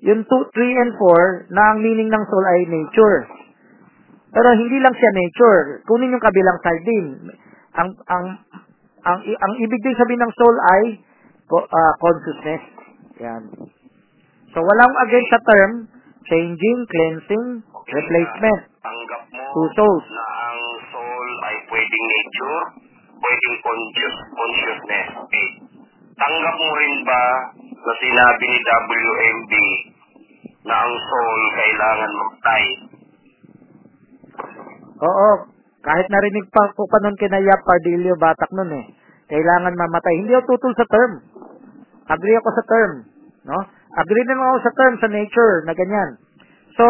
Speaker 2: yung 2, 3 and 4 na ang meaning ng soul ay nature. Pero hindi lang siya nature. Kunin yung kabilang side din. Ang ang ang ang ibig din sabihin ng soul ay ah, consciousness. Yan. So walang against sa term changing, cleansing, replacement.
Speaker 1: Tanggap mo
Speaker 2: Two souls.
Speaker 1: na ang soul ay pwedeng nature, pwedeng conscious, consciousness. Okay. Tanggap mo rin ba na sinabi ni WMB na ang soul kailangan magtay?
Speaker 2: Oo, kahit narinig pa ko pa nun kina Yap Pardillo Batak nun eh. Kailangan mamatay. Hindi ako tutol sa term. Agree ako sa term. No? Agree din ako sa term, sa nature, na ganyan. So,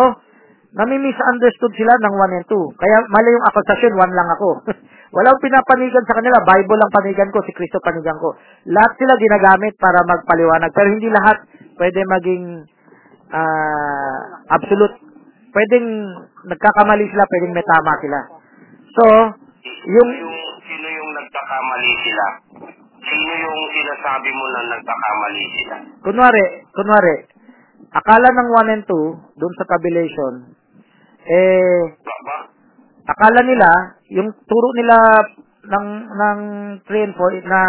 Speaker 2: nami-misunderstood sila ng 1 and 2. Kaya mali yung akusasyon, 1 lang ako. (laughs) Walang pinapanigan sa kanila. Bible lang panigan ko, si Kristo panigan ko. Lahat sila ginagamit para magpaliwanag. Pero hindi lahat pwede maging ah, absolute. Pwedeng nagkakamali sila, pwedeng may tama sila. So, yung
Speaker 1: yung sino yung nagkakamali sila? Sino yung sinasabi mo na nagkakamali sila?
Speaker 2: kunwari, kunwari, akala ng 1 and 2 doon sa tabulation, eh,
Speaker 1: Ba, ba?
Speaker 2: Akala nila, yung turo nila ng, ng 3 and 4 na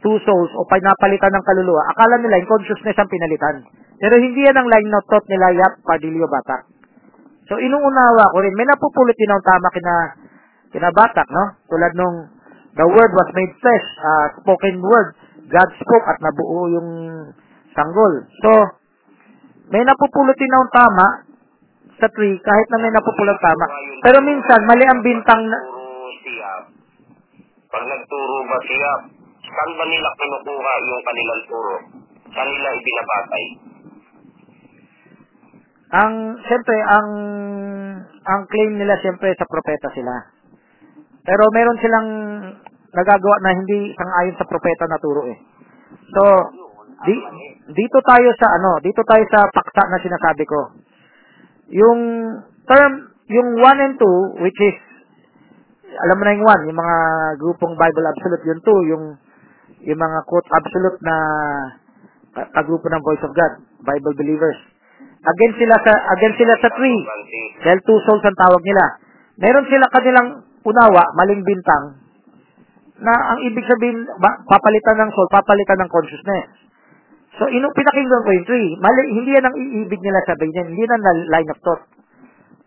Speaker 2: two souls o pinapalitan ng kaluluwa, akala nila yung consciousness ang pinalitan. Pero hindi yan ang line of thought nila Yap Padillo Batak. So, inuunawa ko rin, may napupulot din ang tama kina, kina Batak, no? Tulad nung, the word was made flesh, uh, spoken word, God spoke at nabuo yung sanggol. So, may napupulot din ang tama sa tree, kahit na may napupulot tama. Pero minsan, mali ang bintang na.
Speaker 1: Pag nagturo ba siya, saan ba nila kinukuha yung kanilang turo? Saan nila ibinabatay?
Speaker 2: ang, siyempre, ang, ang claim nila siyempre sa propeta sila. Pero meron silang nagagawa na hindi sangayon sa propeta na turo eh. So, di, dito tayo sa ano, dito tayo sa paksa na sinasabi ko. Yung term, yung 1 and 2, which is, alam mo na yung 1, yung mga grupong Bible Absolute, yung 2, yung, yung mga quote absolute na ka- kagrupo ng Voice of God, Bible believers. Against sila sa against sila sa tree.
Speaker 1: Francis.
Speaker 2: Dahil two souls ang tawag nila. Meron sila kanilang unawa, maling bintang, na ang ibig sabihin, papalitan ng soul, papalitan ng consciousness. So, inu pinakinggan ko yung tree. Mali, hindi yan ang iibig nila sabihin yan. Hindi yan ang line of thought.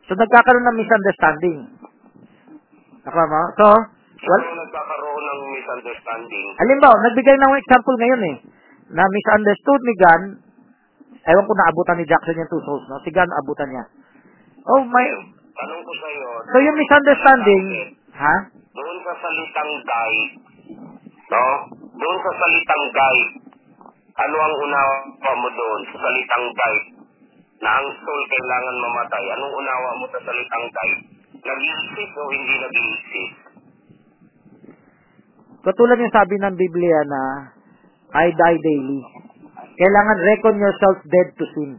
Speaker 2: So, nagkakaroon ng misunderstanding. Ako mo? So, well,
Speaker 1: Well, nagkakaroon ng misunderstanding.
Speaker 2: halimbawa, nagbigay na akong example ngayon eh, na misunderstood ni Gan, ewan ko naabutan ni Jackson yung two souls, no? Si Gan, abutan niya. Oh, may,
Speaker 1: Tanong ko sa'yo,
Speaker 2: so yung misunderstanding, ha?
Speaker 1: doon sa salitang guide, no? Doon sa salitang guide, ano ang unawa mo doon sa salitang guide? Na ang soul kailangan mamatay. Anong unawa mo sa salitang guide? Nag-iisip o hindi nag-iisip?
Speaker 2: Katulad yung sabi ng Biblia na, I die daily. Kailangan reckon yourself dead to sin.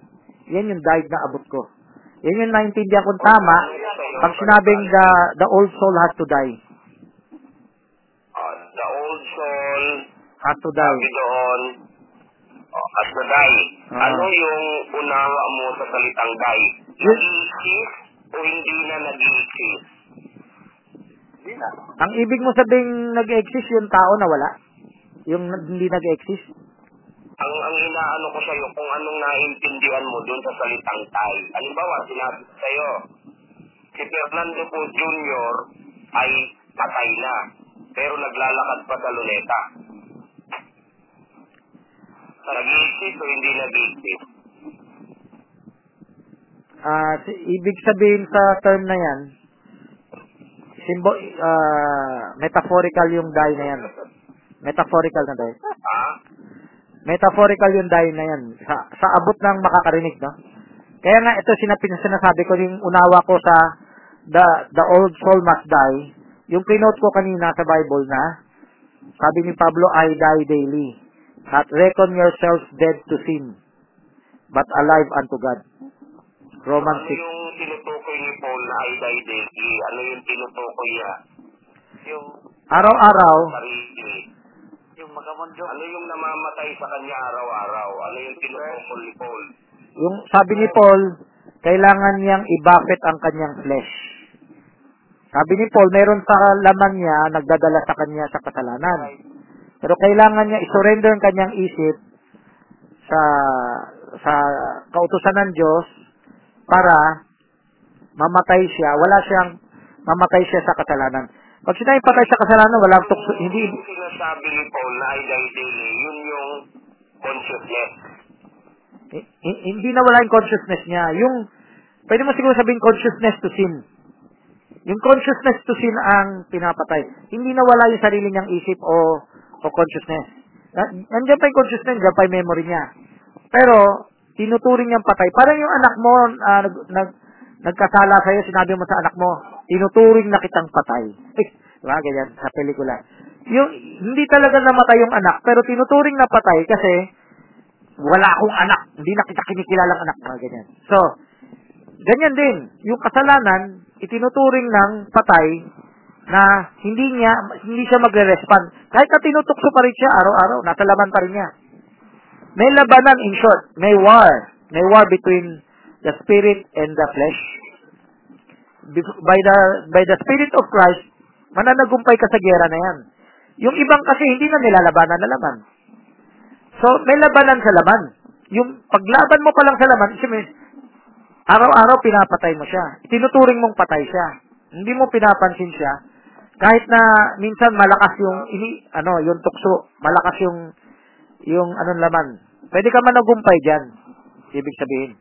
Speaker 2: Yan yung died na abot ko. Yan yung naintindihan kong tama pag sinabing the, the old soul has to die.
Speaker 1: Ah, the old soul,
Speaker 2: Has to die.
Speaker 1: sabi doon, as the die.
Speaker 2: Ah.
Speaker 1: Ano yung unawa mo sa salitang die? Nag-iisip o hindi na nag-iisip?
Speaker 4: Hindi na.
Speaker 2: Ang ibig mo sabing nag-exist yung tao na wala? Yung hindi nag-exist?
Speaker 1: ang ang inaano ko sa'yo kung anong naintindihan mo doon sa salitang tay. Halimbawa, sinabi ko sa'yo, si Fernando po Jr. ay patay na, pero naglalakad pa sa luneta. Nag-iisip o hindi nag-iisip?
Speaker 2: Ah, si- ibig sabihin sa term na yan, simbo, ah, metaphorical yung die na yan. Metaphorical na die.
Speaker 1: Ha?
Speaker 2: Metaphorical yung die na yan. Sa, sa abot ng makakarinig, no? Kaya nga, ito sinapin sinasabi ko yung unawa ko sa the, the old soul must die. Yung kinote ko kanina sa Bible na, sabi ni Pablo, I die daily. At reckon yourselves dead to sin, but alive unto God. Romans
Speaker 1: Ano
Speaker 2: 6.
Speaker 1: yung tinutukoy ni Paul na ay die daily? Ano yung tinutukoy niya?
Speaker 3: Yung,
Speaker 2: Araw-araw,
Speaker 3: yung magamundo.
Speaker 1: Ano yung namamatay sa kanya araw-araw? Ano yung tinutukoy ni Paul?
Speaker 2: yung sabi ni Paul, kailangan niyang ibafet ang kanyang flesh. Sabi ni Paul, meron sa laman niya, nagdadala sa kanya sa kasalanan. Pero kailangan niya isurrender ang kanyang isip sa sa kautusan ng Diyos para mamatay siya. Wala siyang mamatay siya sa kasalanan. Pag sinayang patay sa kasalanan, walang tukso, hindi,
Speaker 1: Yung sinasabi ni Paul na die daily, yun yung consciousness.
Speaker 2: hi- hi- hindi na wala yung consciousness niya. Yung, pwede mo siguro sabihin consciousness to sin. Yung consciousness to sin ang pinapatay. Hindi na wala yung sarili niyang isip o, o consciousness. Na- Nandiyan pa yung consciousness, nandiyan pa yung memory niya. Pero, tinuturing niyang patay. Parang yung anak mo, ah, nag, nag, nagkasala sa'yo, sinabi mo sa anak mo, tinuturing na kitang patay. diba? Ganyan, sa pelikula. Yung, hindi talaga namatay yung anak, pero tinuturing na patay kasi, wala akong anak. Hindi na kita kinikilalang anak. Mga ganyan. So, ganyan din. Yung kasalanan, itinuturing ng patay na hindi niya, hindi siya magre-respond. Kahit na tinutukso pa rin siya araw-araw, nasa laban pa rin niya. May labanan, in short. May war. May war between the spirit and the flesh. By the, by the spirit of Christ, mananagumpay ka sa gera na yan. Yung ibang kasi hindi na nilalabanan na laban. So, may labanan sa laman. Yung paglaban mo pa lang sa laman, araw-araw pinapatay mo siya. Tinuturing mong patay siya. Hindi mo pinapansin siya. Kahit na minsan malakas yung ini ano, yung tukso, malakas yung yung anong laman. Pwede ka managumpay diyan. Ibig sabihin.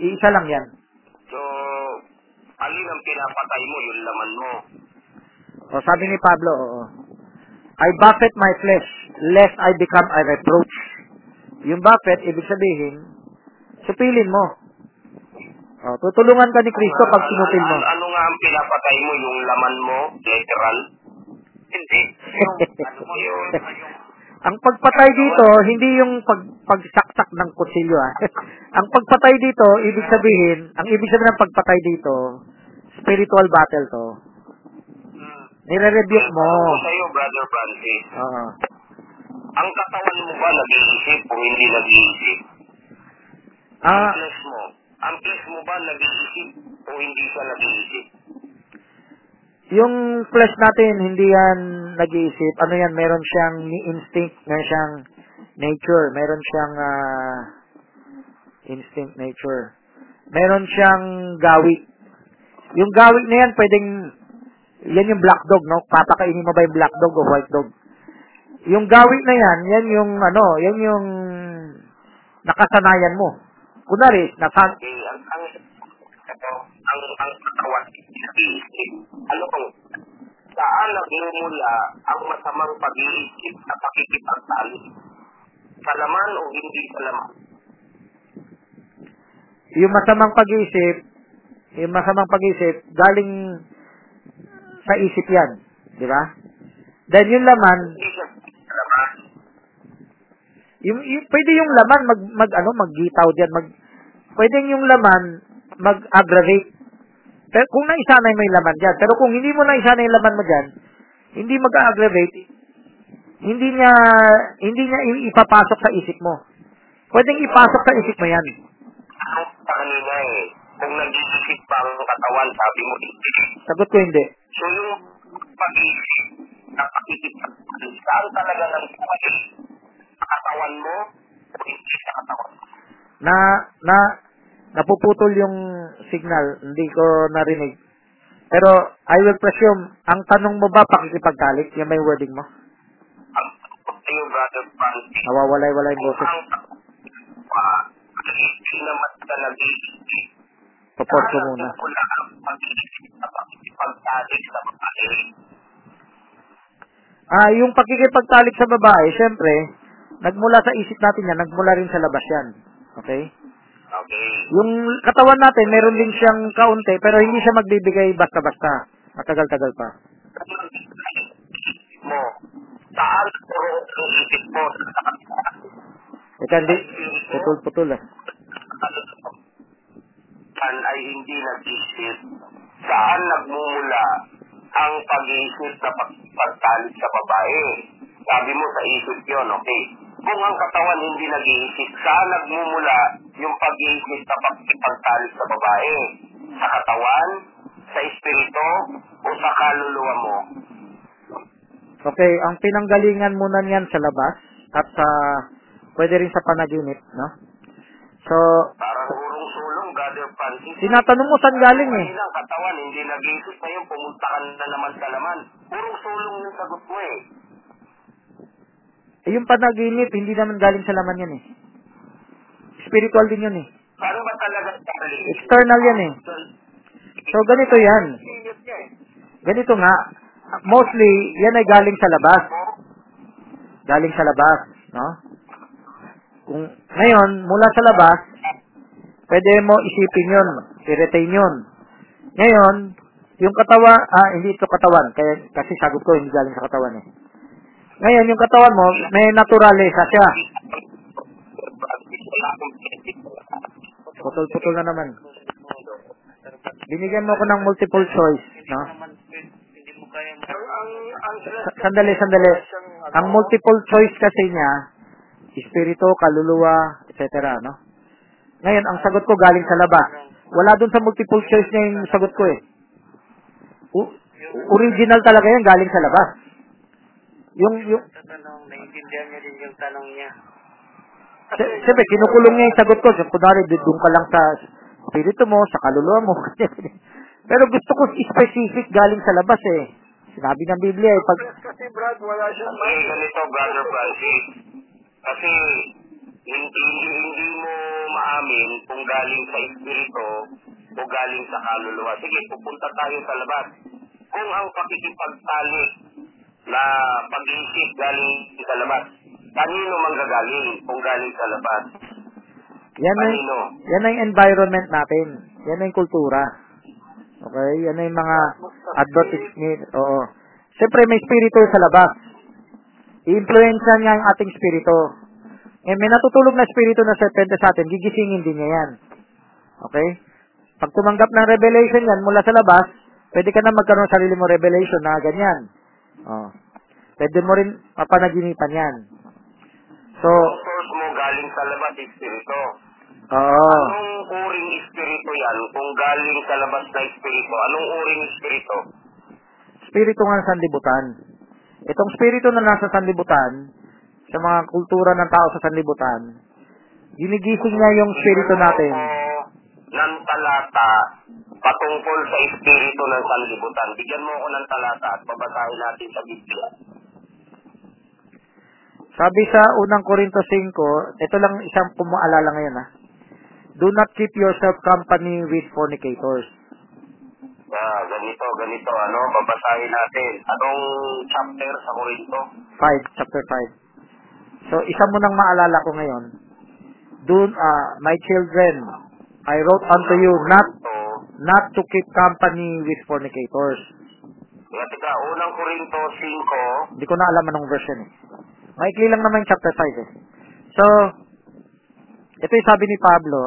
Speaker 2: Iisa lang 'yan.
Speaker 1: So, alin ang pinapatay mo, yung laman mo.
Speaker 2: O sabi ni Pablo, oo. I buffet my flesh, lest I become a reproach. Yung buffet, ibig sabihin, supilin mo. O, tutulungan ka ni Kristo pag sinupil mo.
Speaker 1: Ano, ano nga ang pinapatay mo, yung laman mo, literal? Hindi. Yung, (laughs) ano mo yun?
Speaker 2: Ang pagpatay dito, hindi yung pag, pagsaksak ng kutsilyo. Ah. (laughs) ang pagpatay dito, ibig sabihin, ang ibig sabihin ng pagpatay dito, spiritual battle to.
Speaker 1: Hmm.
Speaker 2: Nire-rebuke mo.
Speaker 1: Ano sa'yo, Brother Francis?
Speaker 2: Oo.
Speaker 1: ang katawan mo ba nag-iisip o hindi nag-iisip?
Speaker 2: Ah,
Speaker 1: mo, ang flesh mo ba nag-iisip o hindi siya nag-iisip?
Speaker 2: yung flesh natin, hindi yan nag-iisip. Ano yan, meron siyang instinct, meron siyang nature, meron siyang ah, instinct nature. Meron siyang gawi. Yung gawi na yan, pwedeng, yan yung black dog, no? Papakainin mo ba yung black dog o white dog? Yung gawi na yan, yan yung, ano, yan yung nakasanayan mo. Kunwari, nasan,
Speaker 1: Eh, ang, ang, ang, ang katawan, nag-iisip. Ano kung, saan nagmumula ang masamang pag-iisip sa pakikipagtali? Sa laman o hindi sa laman?
Speaker 2: yung masamang pag-iisip, yung masamang pag-iisip, galing sa isip yan. Di ba? Then yung laman. Yung, yung, pwede yung laman mag, mag ano, maggitaw diyan, mag, pwede yung laman mag-aggravate. Pero kung naisanay mo yung laman diyan, pero kung hindi mo naisanay yung laman mo diyan, hindi mag-aggravate, hindi niya, hindi niya ipapasok sa isip mo. Pwedeng ipasok sa isip mo yan.
Speaker 1: Kanina eh, kung nag-iisip pa ang katawan, sabi mo, hindi.
Speaker 2: Sagot ko hindi.
Speaker 1: So yung pag-iisip na pakikipagtali, saan talaga nang kumali? Katawan mo o hindi sa katawan mo?
Speaker 2: Na, na, napuputol yung signal, hindi ko narinig. Pero, I will presume, ang tanong mo ba pakikipagtalik? Yan may wording mo?
Speaker 1: Ang sa'yo, Brother Francis,
Speaker 2: Nawawalay-walay yung boses.
Speaker 1: ang uh, hindi naman ka nag-iisip,
Speaker 2: Paport ko muna.
Speaker 1: na sa babae.
Speaker 2: Ah, yung pakikipagtalik sa babae, syempre, nagmula sa isip natin yan, nagmula rin sa labas yan. Okay?
Speaker 1: Okay.
Speaker 2: Yung katawan natin, meron din siyang kaunti, pero hindi siya magbibigay basta-basta. Matagal-tagal pa.
Speaker 1: mo, saan puro ang isip mo
Speaker 2: Teka, hindi. Putol-putol ah.
Speaker 1: saan ay hindi nag-isip, saan nagmumula ang pag-iisip na pagtalit sa babae. Sabi mo sa isip yon, okay? Kung ang katawan hindi nag-iisip, saan nagmumula yung pag-iisip na pagtalit sa babae? Sa katawan, sa espiritu, o sa kaluluwa mo?
Speaker 2: Okay, ang pinanggalingan muna niyan sa labas at sa pwede rin sa panaginip, no? So,
Speaker 1: Parang urong sulong, Brother Francis.
Speaker 2: tinatanong mo saan galing eh.
Speaker 1: Ang katawan, hindi nag-iisip ngayon, pumunta ka na naman sa laman. Purong sulong yung sagot mo eh.
Speaker 2: Eh, yung panaginip, hindi naman galing sa laman yan eh. Spiritual din yun eh.
Speaker 1: Saan ba talaga?
Speaker 2: External yan eh. So, ganito yan. Ganito nga. Mostly, yan ay galing sa labas. Galing sa labas, no? Kung, ngayon, mula sa labas, pwede mo isipin yun, i-retain yun. Ngayon, yung katawan, ah, hindi ito katawan, kaya, kasi sagot ko, hindi galing sa katawan eh. Ngayon, yung katawan mo, may naturalesa siya. Putol-putol na naman. Binigyan mo ko ng multiple choice, no? Sandali, sandali. Ang multiple choice kasi niya, espiritu, kaluluwa, etc. No? Ngayon, ang sagot ko galing sa labas. Wala dun sa multiple choice niya yung sagot ko eh. U- original talaga yan, galing sa labas. Yung, yung,
Speaker 3: tatanong, naiintindihan niya din yung tanong niya.
Speaker 2: si- siyempre, kinukulong niya yung sagot ko. Kunwari, doon ka lang sa espiritu mo, sa kaluluwa mo. (laughs) Pero gusto ko specific galing sa labas eh. Sinabi ng Biblia eh, pag,
Speaker 4: Kasi Brad, wala siyang
Speaker 1: Kasi ganito, Brother Francis. Kasi hindi, hindi, hindi mo maamin kung galing sa espiritu o galing sa kaluluwa. Sige, pupunta tayo sa labas. Kung ang pakikipagtalik na pag-iisip galing sa labas, kanino manggagaling kung galing sa labas?
Speaker 2: yan ay,
Speaker 1: Kanino?
Speaker 2: yan ay environment natin. Yan ay kultura. Okay? Yan ay mga advertisement. Oo. Siyempre, may spirito sa labas. I-influensya niya ang ating spirito. Eh, may natutulog na spirito na serpente sa atin, gigisingin din niya yan. Okay? Pag tumanggap ng revelation yan mula sa labas, pwede ka na magkaroon ng sarili mo revelation na ganyan. Oh. Pwede mo rin mapanaginipan yan. So,
Speaker 1: Ang source mo galing sa labas, espiritu.
Speaker 2: oo.
Speaker 1: Anong uring espiritu yan? Kung galing sa labas na espiritu, anong uring espiritu?
Speaker 2: Spirito nga ng sanlibutan. Itong spirito na nasa sanlibutan, sa mga kultura ng tao sa sanlibutan, ginigising niya yung spirito natin.
Speaker 1: Ng talata patungkol sa espiritu ng sanlibutan. Bigyan mo ako ng talata at babasahin natin sa Biblia.
Speaker 2: Sabi sa unang Korinto 5, ito lang isang pumaalala ngayon ha. Do not keep yourself company with fornicators.
Speaker 1: Ah, ganito, ganito, ano, babasahin natin. Anong chapter sa Korinto?
Speaker 2: 5, chapter 5. So, isa mo nang maalala ko ngayon. Do, ah, my children, I wrote unto you not
Speaker 1: So,
Speaker 2: not to keep company with fornicators.
Speaker 1: nga tika, unang Korinto 5,
Speaker 2: Hindi ko na alam anong version eh. Maikli lang naman yung chapter 5 eh. So, ito yung sabi ni Pablo,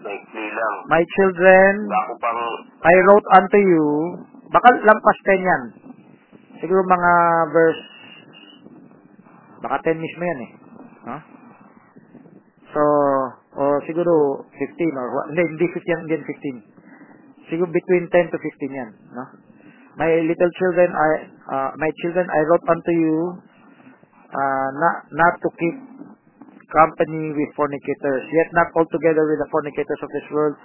Speaker 1: maikli lang.
Speaker 2: My children,
Speaker 1: pang,
Speaker 2: I wrote unto you, baka lampas 10 yan. Siguro mga verse, baka 10 mismo yan eh. Huh? So, o siguro 15 or what, hindi, hindi 15 yan, hindi yan 15. Siguro between 10 to 15 yan. No? My little children, I, uh, my children, I wrote unto you, uh, not, not to keep company with fornicators, yet not altogether with the fornicators of this world,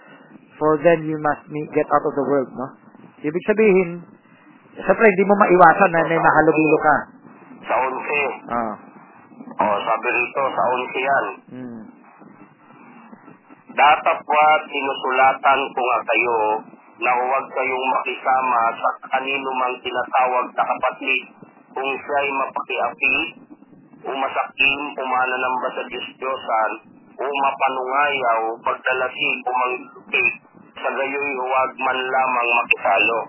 Speaker 2: for then you must me- get out of the world, no? Ibig sabihin, siyempre hindi mo maiwasan na may nahalubilo ka.
Speaker 1: sa 11.
Speaker 2: Ah.
Speaker 1: O, sabi rito, sa 11 yan.
Speaker 2: Mm.
Speaker 1: Datapwat sinusulatan ko nga kayo na huwag kayong makisama sa kanino mang tinatawag na kapatid kung siya'y mapakiapi, o masakim, umananamba sa Diyos-Diyosan, o mapanungayaw, pagdalasig, o manglupi, sa gayoy huwag man lamang makisalo.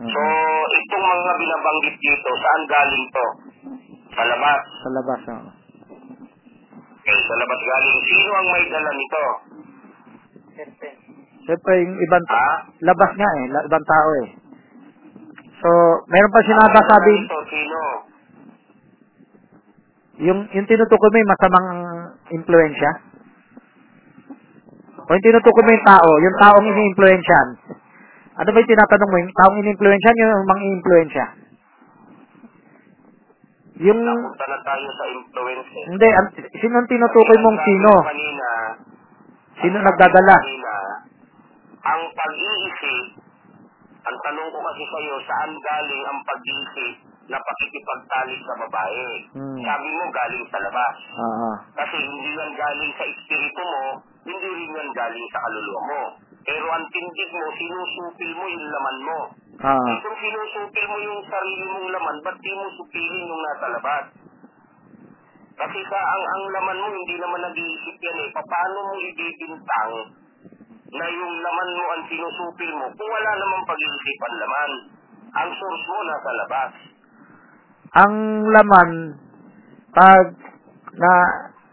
Speaker 1: So,
Speaker 2: Mhm.
Speaker 1: itong mga binabanggit dito, saan galing to? Sa labas.
Speaker 2: Sa labas, ah.
Speaker 1: Okay, sa labas galing. Sino ang may dala nito?
Speaker 2: Siyempre, yung ibang,
Speaker 1: Ha?
Speaker 2: labas nga eh, la- ibang tao eh. So, meron pa
Speaker 1: Ito, sino?
Speaker 2: yung, yung tinutukoy mo yung masamang impluensya? O yung tinutukoy mo yung tao, yung taong ini-influensyan? Ano ba yung tinatanong mo? Yung taong ini-influensyan, yung mang influensya Yung,
Speaker 1: Napunta na tayo sa influence. eh.
Speaker 2: hindi, ang, sino ang tinutukoy mong sino?
Speaker 1: sabi Kanina,
Speaker 2: Sino nagdadala?
Speaker 1: ang pag-iisip, ang tanong ko kasi sa'yo, saan galing ang pag-iisip na pakikipagtalik sa babae?
Speaker 2: Hmm.
Speaker 1: Sabi mo galing sa labas.
Speaker 2: Ah.
Speaker 1: Kasi hindi yan galing sa espiritu mo, hindi rin yan galing sa kaluluwa mo. Pero ang tindig mo, sinusupil mo yung laman mo.
Speaker 2: Ah,
Speaker 1: Eh, kung sinusupil mo yung sarili mong laman, ba't di mo supilin yung nasa labas? Kasi sa ang, ang laman mo, hindi naman nag-iisip yan eh. Paano mo ibibintang na yung laman mo ang sinusupil mo kung wala namang pag-iisip ang laman? Ang source mo nasa labas.
Speaker 2: ang laman, pag na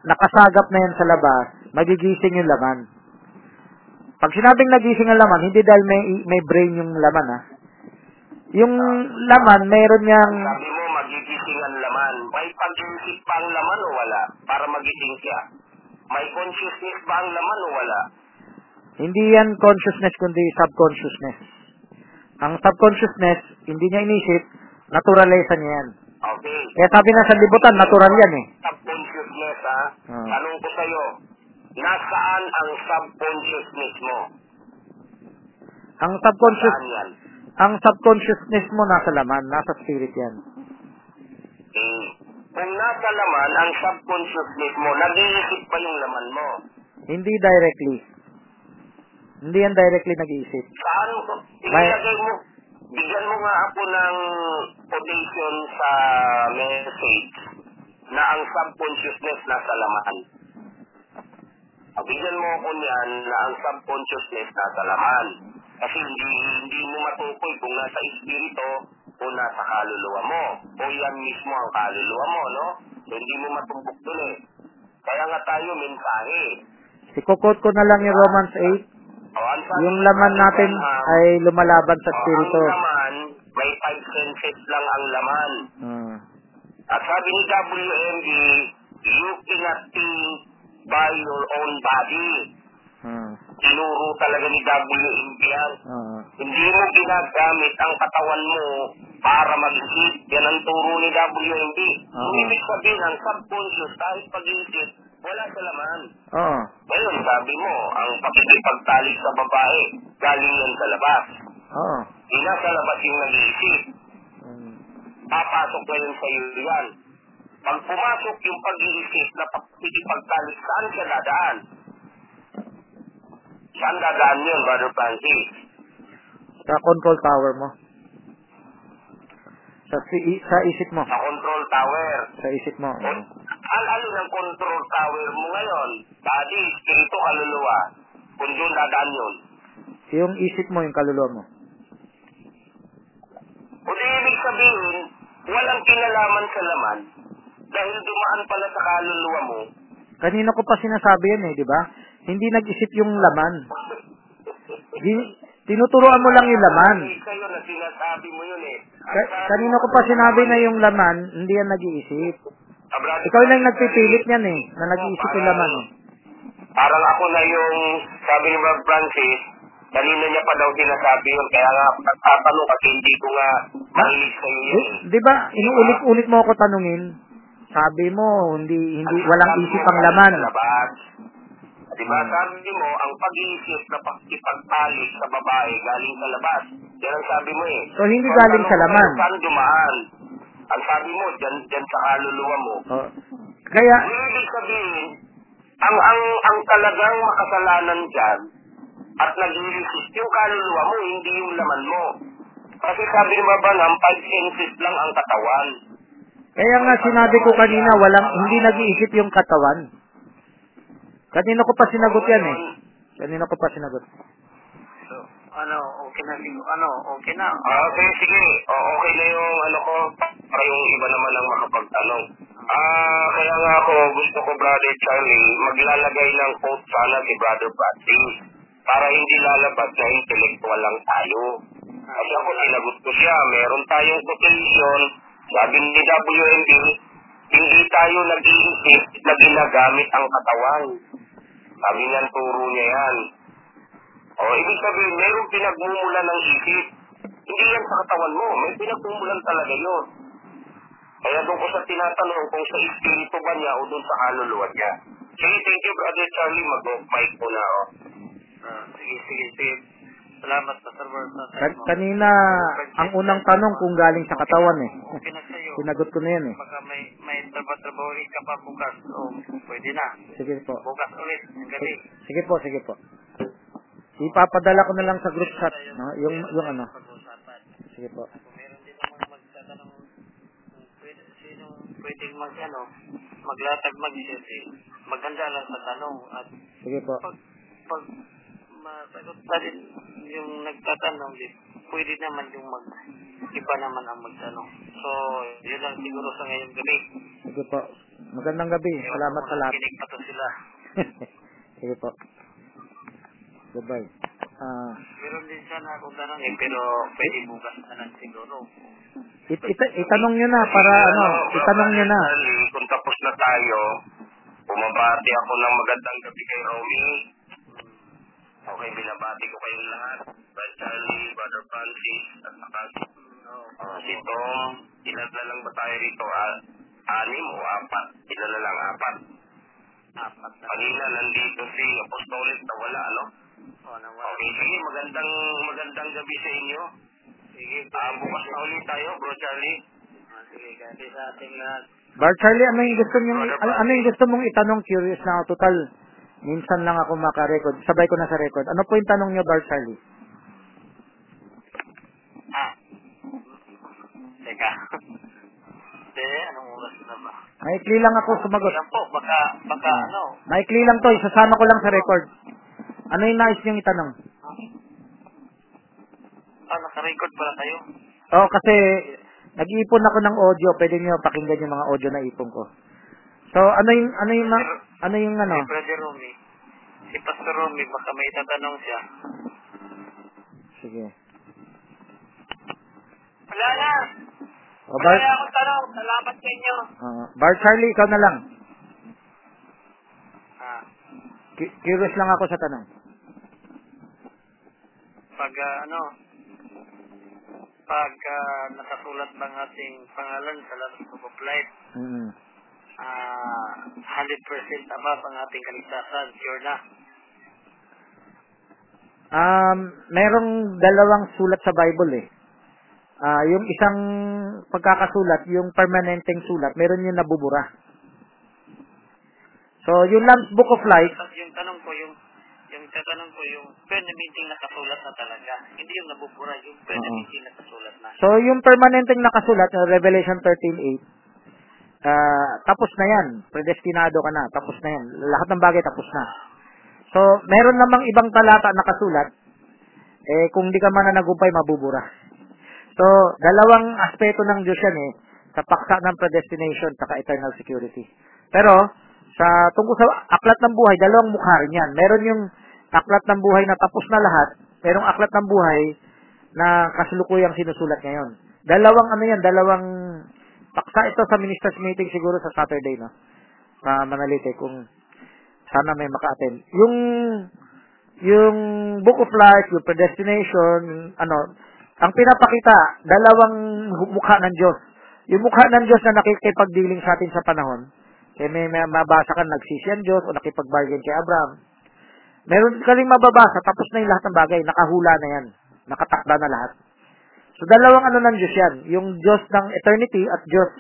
Speaker 2: nakasagap na yan sa labas, magigising yung laman. Pag sinabing nagising ang laman, hindi dahil may, may brain yung laman, ha. Yung laman, meron niyang,
Speaker 1: Sabi mo, magigising ang laman. May pag-iisip pa ang laman o wala para magising siya? May consciousness ba ang laman o wala?
Speaker 2: hindi yan consciousness, kundi subconsciousness. Ang subconsciousness, hindi niya inisip, naturalize niya yan.
Speaker 1: Okay.
Speaker 2: Kaya sabi na sa libutan, natural yan eh.
Speaker 1: Subconsciousness, ha?
Speaker 2: Ah.
Speaker 1: Tanong ko sa'yo, nasaan ang subconsciousness mo?
Speaker 2: Ang subconscious, ang subconsciousness mo nasa laman, nasa spirit yan.
Speaker 1: Eh, kung nasa laman, ang subconsciousness mo, nag-iisip pa yung laman mo.
Speaker 2: Hindi directly. Hindi yan directly nag-iisip.
Speaker 1: Saan ko? Ilagay mo, bigyan mo nga ako ng quotation sa message na ang subconsciousness nasa laman. Bigyan mo ako niyan na ang subconsciousness nasa laman. Kasi hindi, hindi mo matukoy kung nasa espiritu o nasa kaluluwa mo. O yan mismo ang kaluluwa mo, no? So, hindi mo matumbok dun eh. Kaya nga tayo mensahe.
Speaker 2: Ikukot ko na lang yung Romans 8.
Speaker 1: O, ang sabi
Speaker 2: Yung laman natin
Speaker 1: Branham,
Speaker 2: ay lumalaban sa
Speaker 1: Oh,
Speaker 2: spirito.
Speaker 1: Ang laman, may five senses lang ang laman.
Speaker 2: Hmm.
Speaker 1: At sabi ni WME, you cannot think by your own body.
Speaker 2: Ah.
Speaker 1: Tinuro talaga ni WMB yan.
Speaker 2: Ah.
Speaker 1: Hindi mo ginagamit ang katawan mo para mag-isip. Yan ang turo ni WMB.
Speaker 2: Oo.
Speaker 1: Kung ibig sabihin, ang subconscious, kahit pag-iisip, wala sa laman.
Speaker 2: Oo.
Speaker 1: Ngayon, sabi mo, ang pakikipagtalik sa babae, galing yan sa labas.
Speaker 2: Oo.
Speaker 1: Di na sa labas yung nag-iisip.
Speaker 2: Mm.
Speaker 1: Papasok na yun sa iyo yan. Pag pumasok yung pag-iisip na pakikipagtalik, saan siya dadaan? Saan dadaan yun, Brother Francis?
Speaker 2: Sa control tower mo. Sa, sa isip mo.
Speaker 1: Sa control tower.
Speaker 2: Sa isip mo.
Speaker 1: O, al alin ang control tower mo ngayon? Body, spirito, kaluluwa. Kung doon dadaan yun.
Speaker 2: Yung isip mo, yung kaluluwa mo.
Speaker 1: O di ibig sabihin, walang kinalaman sa laman dahil dumaan pala sa kaluluwa mo.
Speaker 2: Kanina ko pa sinasabi yan eh, di ba? Hindi nag-isip yung laman. Tinuturuan mo lang yung laman.
Speaker 1: Kayo na sinasabi mo yun eh.
Speaker 2: Ka- kanina ko pa sinabi na yung laman, hindi yan nag-iisip.
Speaker 1: Ah,
Speaker 2: Ikaw lang nagpipilit niyan eh, na nag-iisip yung laman eh.
Speaker 1: Parang ako na yung, sabi ni Brother Francis, kanina niya pa daw sinasabi yun, kaya nga, nagtatanong kasi hindi ko nga mahilig sa'yo yun.
Speaker 2: Di, di ba, inuulit-ulit mo ako tanungin, sabi mo, hindi, hindi, walang isip ang laman.
Speaker 1: Di ba, sabi mo, ang pag-iisip na pagkipagtalik sa babae galing sa labas. Yan ang sabi mo eh.
Speaker 2: So, hindi galing sa laman.
Speaker 1: Saan dumaan? Ang sabi mo, dyan, dyan sa kaluluwa mo.
Speaker 2: Oh. Kaya,
Speaker 1: Ibig sabihin, ang ang ang talagang makasalanan dyan at nag-iisip yung kaluluwa mo, hindi yung laman mo. Kasi sabi ni Baba ng five senses lang ang katawan.
Speaker 2: kaya nga sinabi ko kanina, walang, hindi nag-iisip yung katawan. Kanina ko pa sinagot yan eh. Kanina ko pa sinagot.
Speaker 3: So, ano, okay na siguro, ano, okay na.
Speaker 1: Ah, okay, sige. O, okay na yung ano ko, para yung iba naman ang makapagtanong. Ah, kaya nga ako, gusto ko, Brother Charlie, maglalagay ng quote sana si Brother Bradley para hindi lalabas na intellectual lang tayo. Kasi ako, sinagot ko siya, meron tayong quotation, sabi ni WMD, hindi tayo nag-iisip na ginagamit ang katawan. Sabi nga, turo niya yan. O, ibig sabihin, mayroong pinagmumulan ng isip. Hindi yan sa katawan mo. May pinagmumulan talaga yun. Kaya doon ko sa tinatanong kung sa espiritu ba niya o doon sa kaluluwa niya. Sige, thank you, Brother Charlie. Mag-mic ko na, oh.
Speaker 3: Ah, sige, sige, sige. Salamat, Pastor Bert, sa
Speaker 2: Kan- kanina, ang unang tanong kung galing sa katawan eh.
Speaker 3: Okay na sa'yo.
Speaker 2: Sinagot ko na yan eh.
Speaker 3: Baka may, may trabaho ka pa bukas. O, pwede na.
Speaker 2: Sige po.
Speaker 3: Bukas ulit, gabi.
Speaker 2: Sige po, sige po. Ipapadala ko na lang sa group chat, no? yung, yung ano.
Speaker 3: Pag-usapan.
Speaker 2: Sige po.
Speaker 3: Kung meron din naman magtatanong kung pwede, sino pwedeng mag, ano, maglatag mag-isip, eh, maghanda lang sa tanong at
Speaker 2: Sige po.
Speaker 3: pag, pag masagot pa rin yung nagtatanong, di, pwede naman yung mag, iba naman ang magtanong. So, yun lang siguro sa ngayong gabi.
Speaker 2: Sige po. Magandang gabi. Salamat sa lahat.
Speaker 3: Kinig pa to sila. (laughs)
Speaker 2: sige po. Goodbye. Ah,
Speaker 3: Meron din sana akong tanong eh, pero pwede bukas na lang siguro.
Speaker 2: it, it- itanong nyo na para ano, itanong nyo na.
Speaker 1: Kung tapos na tayo, bumabati ako ng magandang gabi kay Romy. Okay, binabati ko kayong lahat. Brother Charlie, Brother Francis, at saka uh, si Tom. Ilan na lang ba tayo rito? Ah, anim o apat? Ilan na lang apat?
Speaker 3: Apat na.
Speaker 1: Kanina nandito si Apostolic na wala, ano?
Speaker 3: O, nawala.
Speaker 1: Okay, sige, magandang magandang gabi sa inyo.
Speaker 3: Sige,
Speaker 1: Ah, bukas na ulit tayo, Bro Charlie.
Speaker 3: Ah, sige, gabi sa ating lahat.
Speaker 2: Bar Charlie, ano yung gusto mong, ano, ano yung gusto mong itanong? Curious na ako. Total, minsan lang ako makarecord. Sabay ko na sa record. Ano po yung tanong nyo, Bar Charlie?
Speaker 3: Ah. Teka. Hindi, anong oras na ba?
Speaker 2: Maikli lang ako sumagot.
Speaker 3: Yan po, baka, baka
Speaker 2: Ah.
Speaker 3: ano.
Speaker 2: Maikli lang to. Isasama ko lang sa record. Ano yung nais nyo itanong?
Speaker 3: Ah, naka-record pala kayo.
Speaker 2: Oh, kasi nag-iipon ako ng audio. Pwede nyo pakinggan yung mga audio na ipon ko. So, ano yung, ano yung, ma- ano yung ano?
Speaker 3: Si Brother Romy. Si Pastor Romy, baka may tatanong siya.
Speaker 2: Sige.
Speaker 3: Wala na.
Speaker 2: O, Bar,
Speaker 3: akong tanong. Salamat sa inyo.
Speaker 2: ah, Bar Charlie, ikaw na lang. Cu- Curious lang ako sa tanong.
Speaker 3: Pag ah, ano, pag ah, nakasulat bang ating pangalan sa Last of Life,
Speaker 2: Mm.
Speaker 3: Ah 100% above ang ating kaligtasan, sure na.
Speaker 2: Um, merong dalawang sulat sa Bible eh. Ah, yung isang pagkakasulat, yung permanenteng sulat, meron yung nabubura. So, yung Lamb's Book of Life,
Speaker 3: yung tanong ko, yung yung tatanong ko, yung permanenteng nakasulat na talaga. Hindi yung nabubura, yung permanenteng nakasulat na.
Speaker 2: So, yung permanenteng nakasulat, Revelation 13.8, ah, tapos na yan. Predestinado ka na. Tapos na yan. Lahat ng bagay tapos na. So, meron namang ibang talata nakasulat, eh, kung di ka man na nagumpay, mabubura. So, dalawang aspeto ng Diyos yan eh, sa paksa ng predestination, saka eternal security. Pero, sa tungkol sa aklat ng buhay, dalawang mukha rin yan. Meron yung aklat ng buhay na tapos na lahat, merong aklat ng buhay na kasulukuyang sinusulat ngayon. Dalawang ano yan, dalawang paksa ito sa ministers meeting siguro sa Saturday, no? Sa Manalite, kung sana may maka-attend. Yung yung Book of Life, yung Predestination, ano, ang pinapakita, dalawang mukha ng Diyos. Yung mukha ng Diyos na nakikipagdealing sa atin sa panahon, kaya may, may mabasa ka nagsisi ang Diyos o nakipag-bargain kay Abraham. Meron ka rin mababasa, tapos na yung lahat ng bagay, nakahula na yan. Nakatakda na lahat. So, dalawang ano ng Diyos yan. Yung Diyos ng eternity at Diyos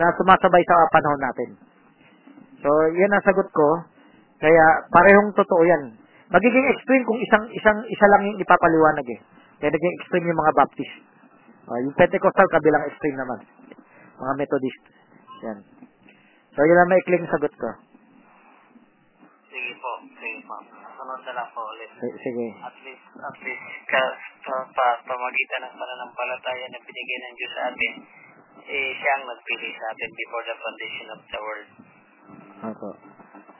Speaker 2: na sumasabay sa panahon natin. So, yan ang sagot ko. Kaya, parehong totoo yan. Magiging extreme kung isang, isang, isa lang yung ipapaliwanag eh. Kaya naging extreme yung mga Baptist. Ah, yung Pentecostal, kabilang extreme naman. Mga Methodist. Yan. So, yun ang maikling sagot ko.
Speaker 3: Sige po, sige po. Na lang po ulit.
Speaker 2: S- Sige.
Speaker 3: At least, at least, ka, pa, pa, pamagitan ng pananampalataya na binigay ng Diyos sa atin, eh, siya ang nagpili sa atin before the foundation of the world.
Speaker 2: Ako.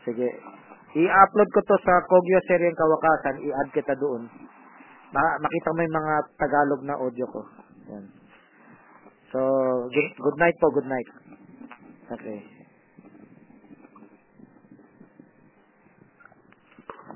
Speaker 2: Sige. I-upload ko to sa Kogyo Seryeng Kawakasan. I-add kita doon. Ma- makita mo yung mga Tagalog na audio ko. Yan. So, good good night po, good night. Okay.